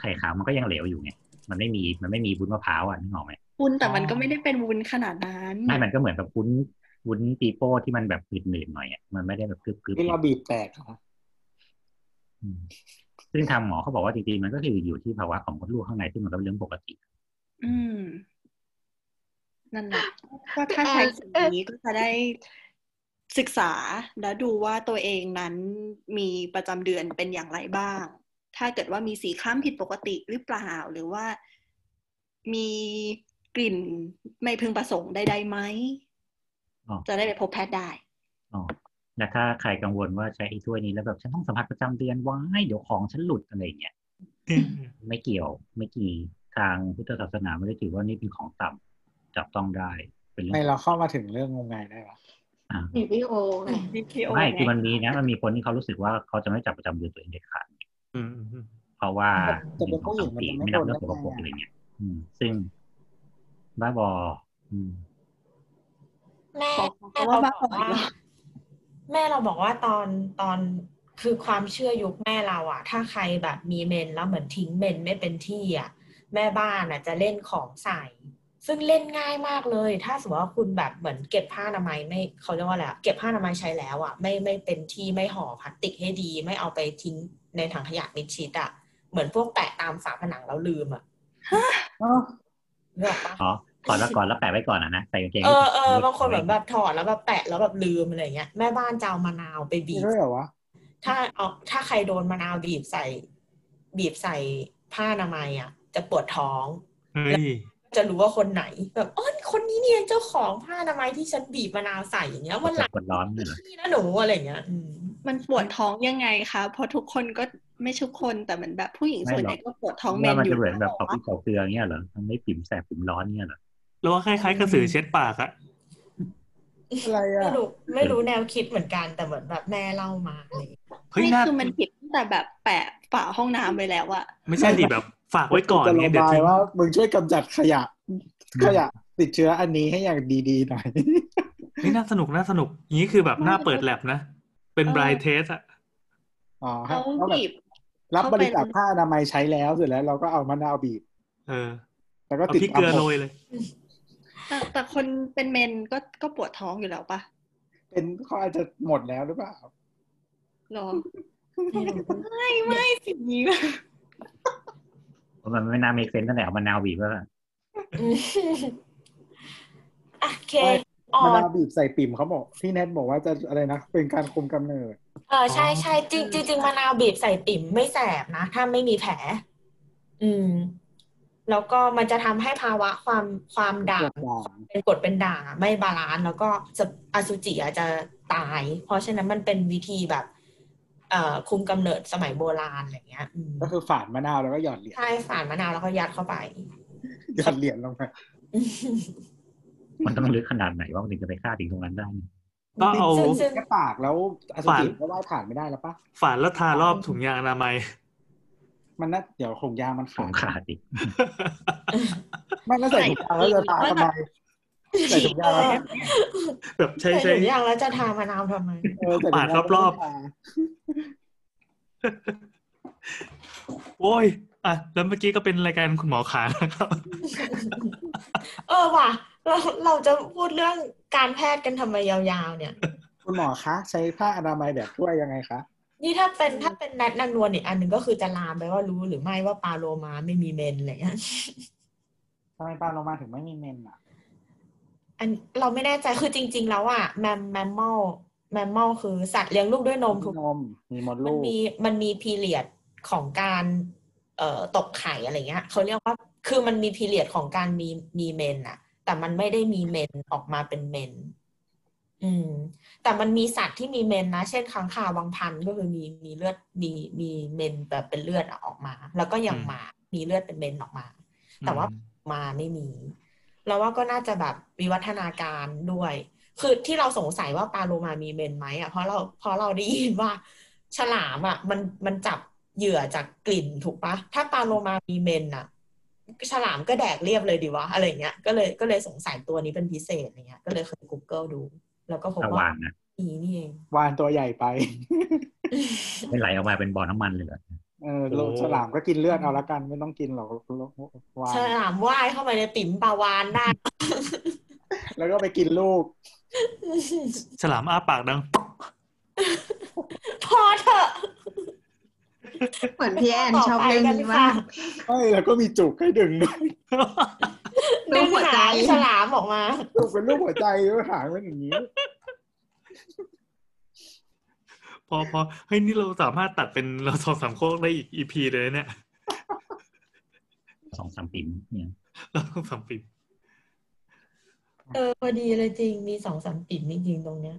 ไข่ขาวมันก็ยังเหลวอยู่ไงมันไม่มีมันไม่มีวุ้นมะพร้าวอะนึกออกไหมวุ้นแต่มันก็ไม่ได้เป็นวุ้นขนาดนั้นไม่มันก็เหมือนกับวุ้นวุ้นปีโป้ที่มันแบบหนืดๆหน่อยอะมันไม่ได้แบบกรึบๆที่เราบีบแตกอะอืมซึ่งทางหมอเขาบอกว่าจริงๆมันก็คืออยู่ที่ภาวะของมดลูกข้างในซึ่งมันก็เป็นเรื่องปกติ อืมนั่นแหละก็ถ้าใช้สิ่งนี้ก็จะได้ศึกษาแล้วดูว่าตัวเองนั้นมีประจำเดือนเป็นอย่างไรบ้าง ถ้าเกิดว่ามีสีคล้ำผิดปกติหรือเปล่า หรือว่ามีกลิ่นไม่พึงประสงค์ใดๆไหมอ๋อจะได้ไปพบแพทย์ได้อ๋อแต่ถ้าใครกังวลว่าใช้ไอ้ถ้วยนี้แล้วแบบฉันต้องสัมผัสประจำเดือนว้ายเดี๋ยวของฉันหลุดอะไรอย่างเงี้ยไม่เกี่ยวไม่กี่ทางพุทธศาสนาไม่ได้ถือว่านี่เป็นของต่ำจับต้องได้เป็นเรื่ไม่องเราเข้ามาถึงเรื่องงมงายได้ปะอ่ามีวิโอไงไม่คือมันมีนะมันมีคนที่เขารู้สึกว่าเขาจะไม่จับประจำเดือนตัวเองเด็ดขาดอืมอืมอืม เพราะว่าแต่เป็นผู้หญิงมันปีจะไม่ไม่นัโดบนเรื่ได้องสกปรกไงอะไรอะเงี้ยอืมซึ่งบ้าบออืมแม่ขอขอแม่ว่าเราบ้าบอกบออีกว่าแล้วแม่เราบอกว่าตอนตอนคือความเชื่อยุคแม่เราอะถ้าใครแบบมีเมนแล้วเหมือนทิ้งเมนไม่เป็นที่อะแม่บ้านอะจะเล่นของใส่ ซึ่งเล่นง่ายมากเลย ถ้าสมมติว่าคุณแบบเหมือนเก็บผ้าอนามัยไม่เขาเรียกว่าอะไรอะเก็บผ้าอนามัยใช้แล้วอะไม่ไม่เป็นที่ไม่ห่อพลาสติกให้ดี ไม่เอาไปทิ้งในถังขยะมิดชิดอะเหมือนพวกแปะตามฝาผนังแล้วลืมอะอ้าวนึกออกปะอ๋อก่อนแล้วก่อนแล้วแปะไว้ก่อนอะนะใส่กางเกงเออเออบางคนแบบแบบถอดแล้วแบบแปะแล้วแบบลืมอะไรเงี้ยแม่บ้านจะเอามะนาวไปบีมีบด้วยเหรอวะถ้าเอาถ้าใครโดนมะนาวบีบใส่ บีบใส่ผ้าอนามัยอะ จะปวดท้องเฮ้ย จะรู้ว่าคนไหน แบบอ๋อคนนี้เนี่ยเจ้าของผ้าอนามัยที่ฉันบีบมะนาวใส่อย่างเงี้ยวันหลังกดร้อนเลยเหรอนี่นะหนูอะไรเงี้ยอืมมันปวดท้องยังไงคะเพราะทุกคนก็ไม่ทุกคนแต่เหมือนแบบผู้หญิงส่วนใหญ่ก็ปวดท้องเมว่านมันอยู่จะเหมือนแบบล้วเผาพริกเผาเกลือเงี้ยเหรอมันไม่ปิ่มแสบปิ่มร้อนเงี้ยเหรอแล้วว่าคล้ายๆกระสือเช็ดปากอะอะไรอะไม่รู้ไม่รู้แนวคิดเหมือนกันแต่เหมือนแบบแม่เล่ามาอะไรเงี้ยเฮ้ยนี่น่าคือมันผิดตั้งแต่แบบแปะฝาห้องน้ำไปแล้วอะไม่ใช่ดิแบบ ฝากไว้ก่อนจะไงระเดี๋ยวบายทิ้งว่ามึงช่วยกำจัดขยะ ขยะติดเชื้ออันนี้ให้อย่างดีๆหน่อยนี่น่าสนุกน่าสนุกอย่างนี้คือแบบหน้าเปิดแลบนะ เป็นบรายเทสอะอ๋อครัเขาบเขาแบบบีบรับเขาบเป็นริจาคผ้าอนามัยใช้แล้วเสร็จแล้วเราก็เอามะนาวบีบ เออ แล้วก็เอาติดพริกเกลือโรยเลย แต่แต่คนเป็นเมนก็ก็ปวดท้องอยู่แล้วปะเป็นเขาอาจจะหมดแล้วหรือเปล่าหรอไม่ไม่สิ่งนี้เพราะ มันไม่น่าเมคเซนตั้งแต่เอามะนาวบีบแล้วอืมอะโอเคไม่อ๋อมะนาวบีบใส่ปิ่มเขาบอกพี่แนทบอกว่าจะอะไรนะเป็นการคุมกำเนิดเออใช่ใช่จริงจริงจริงมะนาวบีบใส่ปิ๊มไม่แสบนะถ้าไม่มีแผล อืม แล้วก็มันจะทำให้ภาวะความความด่างด่างเป็นกรดเป็นด่างอะไม่ balance แล้วก็จะอสุจิอาจจะตาย เพราะฉะนั้นมันเป็นวิธีแบบเอ่อ คุมกำเนิดสมัยโบราณอะไรเงี้ยอืมก็คือฝานมะนาวแล้วก็หยอดเหรียญใช่ฝานมะนาวแล้วก็ยัดเข้าไปหยอดเหรียญลงไปมันต้องลึกขนาดไหนว่ามันถึงจะไปฆ่าถึงตรงนั้นได้เนี่ยก็เอาซึ่งซึ่งแค่ปากแล้วอสุจิก็ว่ายผ่านไม่ได้แล้วปะฝานแล้วทารอบถุงยางอนามัย มันน่าเดี๋ยวถุงยางมันขอขาดงขาดอีกไม่แล้วใส่ถุงยางแล้วจะทาทำไม ใส่ถุงยางแล้วแบบใช้ใส่ใช้ถุงยางแล้วจะทามะนาวทำไมเออใส่ถุงยางปาดรอบๆแล้วโอ้ยอะแล้วเมื่อกี้ก็เป็นรายการคุณหมอขานะครับ เออว่ะ เราเราจะพูดเรื่องการแพทย์กันทำไมยาวๆ เนี่ย คุณหมอคะ ใช้ผ้าอนามัยแบบถ้วยยังไงคะ นี่ถ้าเป็นถ้าเป็นแนทนางนวลอีกอันหนึ่งก็คือจะลามไปว่ารู้หรือไม่ว่าปลาโลมาไม่มีเมนอะไรเงี้ยทำไมปลาโลมาถึงไม่มีเมนอะ อันเราไม่แน่ใจคือจริง ๆ แล้วอะแมมแมมมอลแมมมอลคือสัตว์เลี้ยงลูกด้วยนมถูกนมมีมดมัลูนกมีมันมีพีเรียดของการเอ่อตกไข่อะไรเงี้ยเขาเรียกว่าคือมันมีพีเรียดของการมีมีเมนอะแต่มันไม่ได้มีเมนออกมาเป็นเมน อืม แต่มันมีสัตว์ที่มีเมนนะ เช่นค้างคาวบางพันธุ์ก็คือมีมีเลือดมีมีเมนแบบเป็นเลือดอะออกมา แล้วก็อย่างอืมหมามีเลือดเป็นเมนออกมา แต่ว่ามาไม่มี แล้วว่าก็น่าจะแบบวิวัฒนาการด้วย คือที่เราสงสัยว่าปลาโลมามีเมนไหมอะเพราะเราเพราะเราได้ยินว่าฉลามอะ มันมันจับเหยื่อจากกลิ่นถูกปะถ้าปลาโลมามีเมนอะ ฉลามก็แดกเรียบเลยดีวะอะไรเงี้ยก็เลยก็เลยสงสัยตัวนี้เป็นพิเศษอะไรเงี้ย ก็เลยเคย Google ดู แล้วก็พบตะว่าวันนะมีนี่เองวานตัวใหญ่ไปไม่ไหลออกมาเป็นบ่อน้ำมันเลยเหรอ เออโลฉลามก็กินเลือดเอาละกันไม่ต้องกินหรอกวานฉลามว่ายเข้าไปในติ๋มปลาวานได้ แล้วก็ไปกินลูก ฉลามอ้าปากดัง พอเถอะ เหมือนพี่แอนชอบเรื่องนี้มากไม่แล้วก็มีจุกให้ดึงด้วยรูดึปงหัวใจหางฉลามออกมาจุกเป็นรูปหัวใจด้วยหางเป็นอย่างนี้ พอพอเฮ้ยนี่เราสามารถตัดเป็นเราสองสามโคกได้อีกอีพีเลยเนี่ยสองสามปิ่มเนี่ยเราต้องสามปีเออพอดีเลยจริงมีสองสามปิ่นจริงๆตรงเนี้ย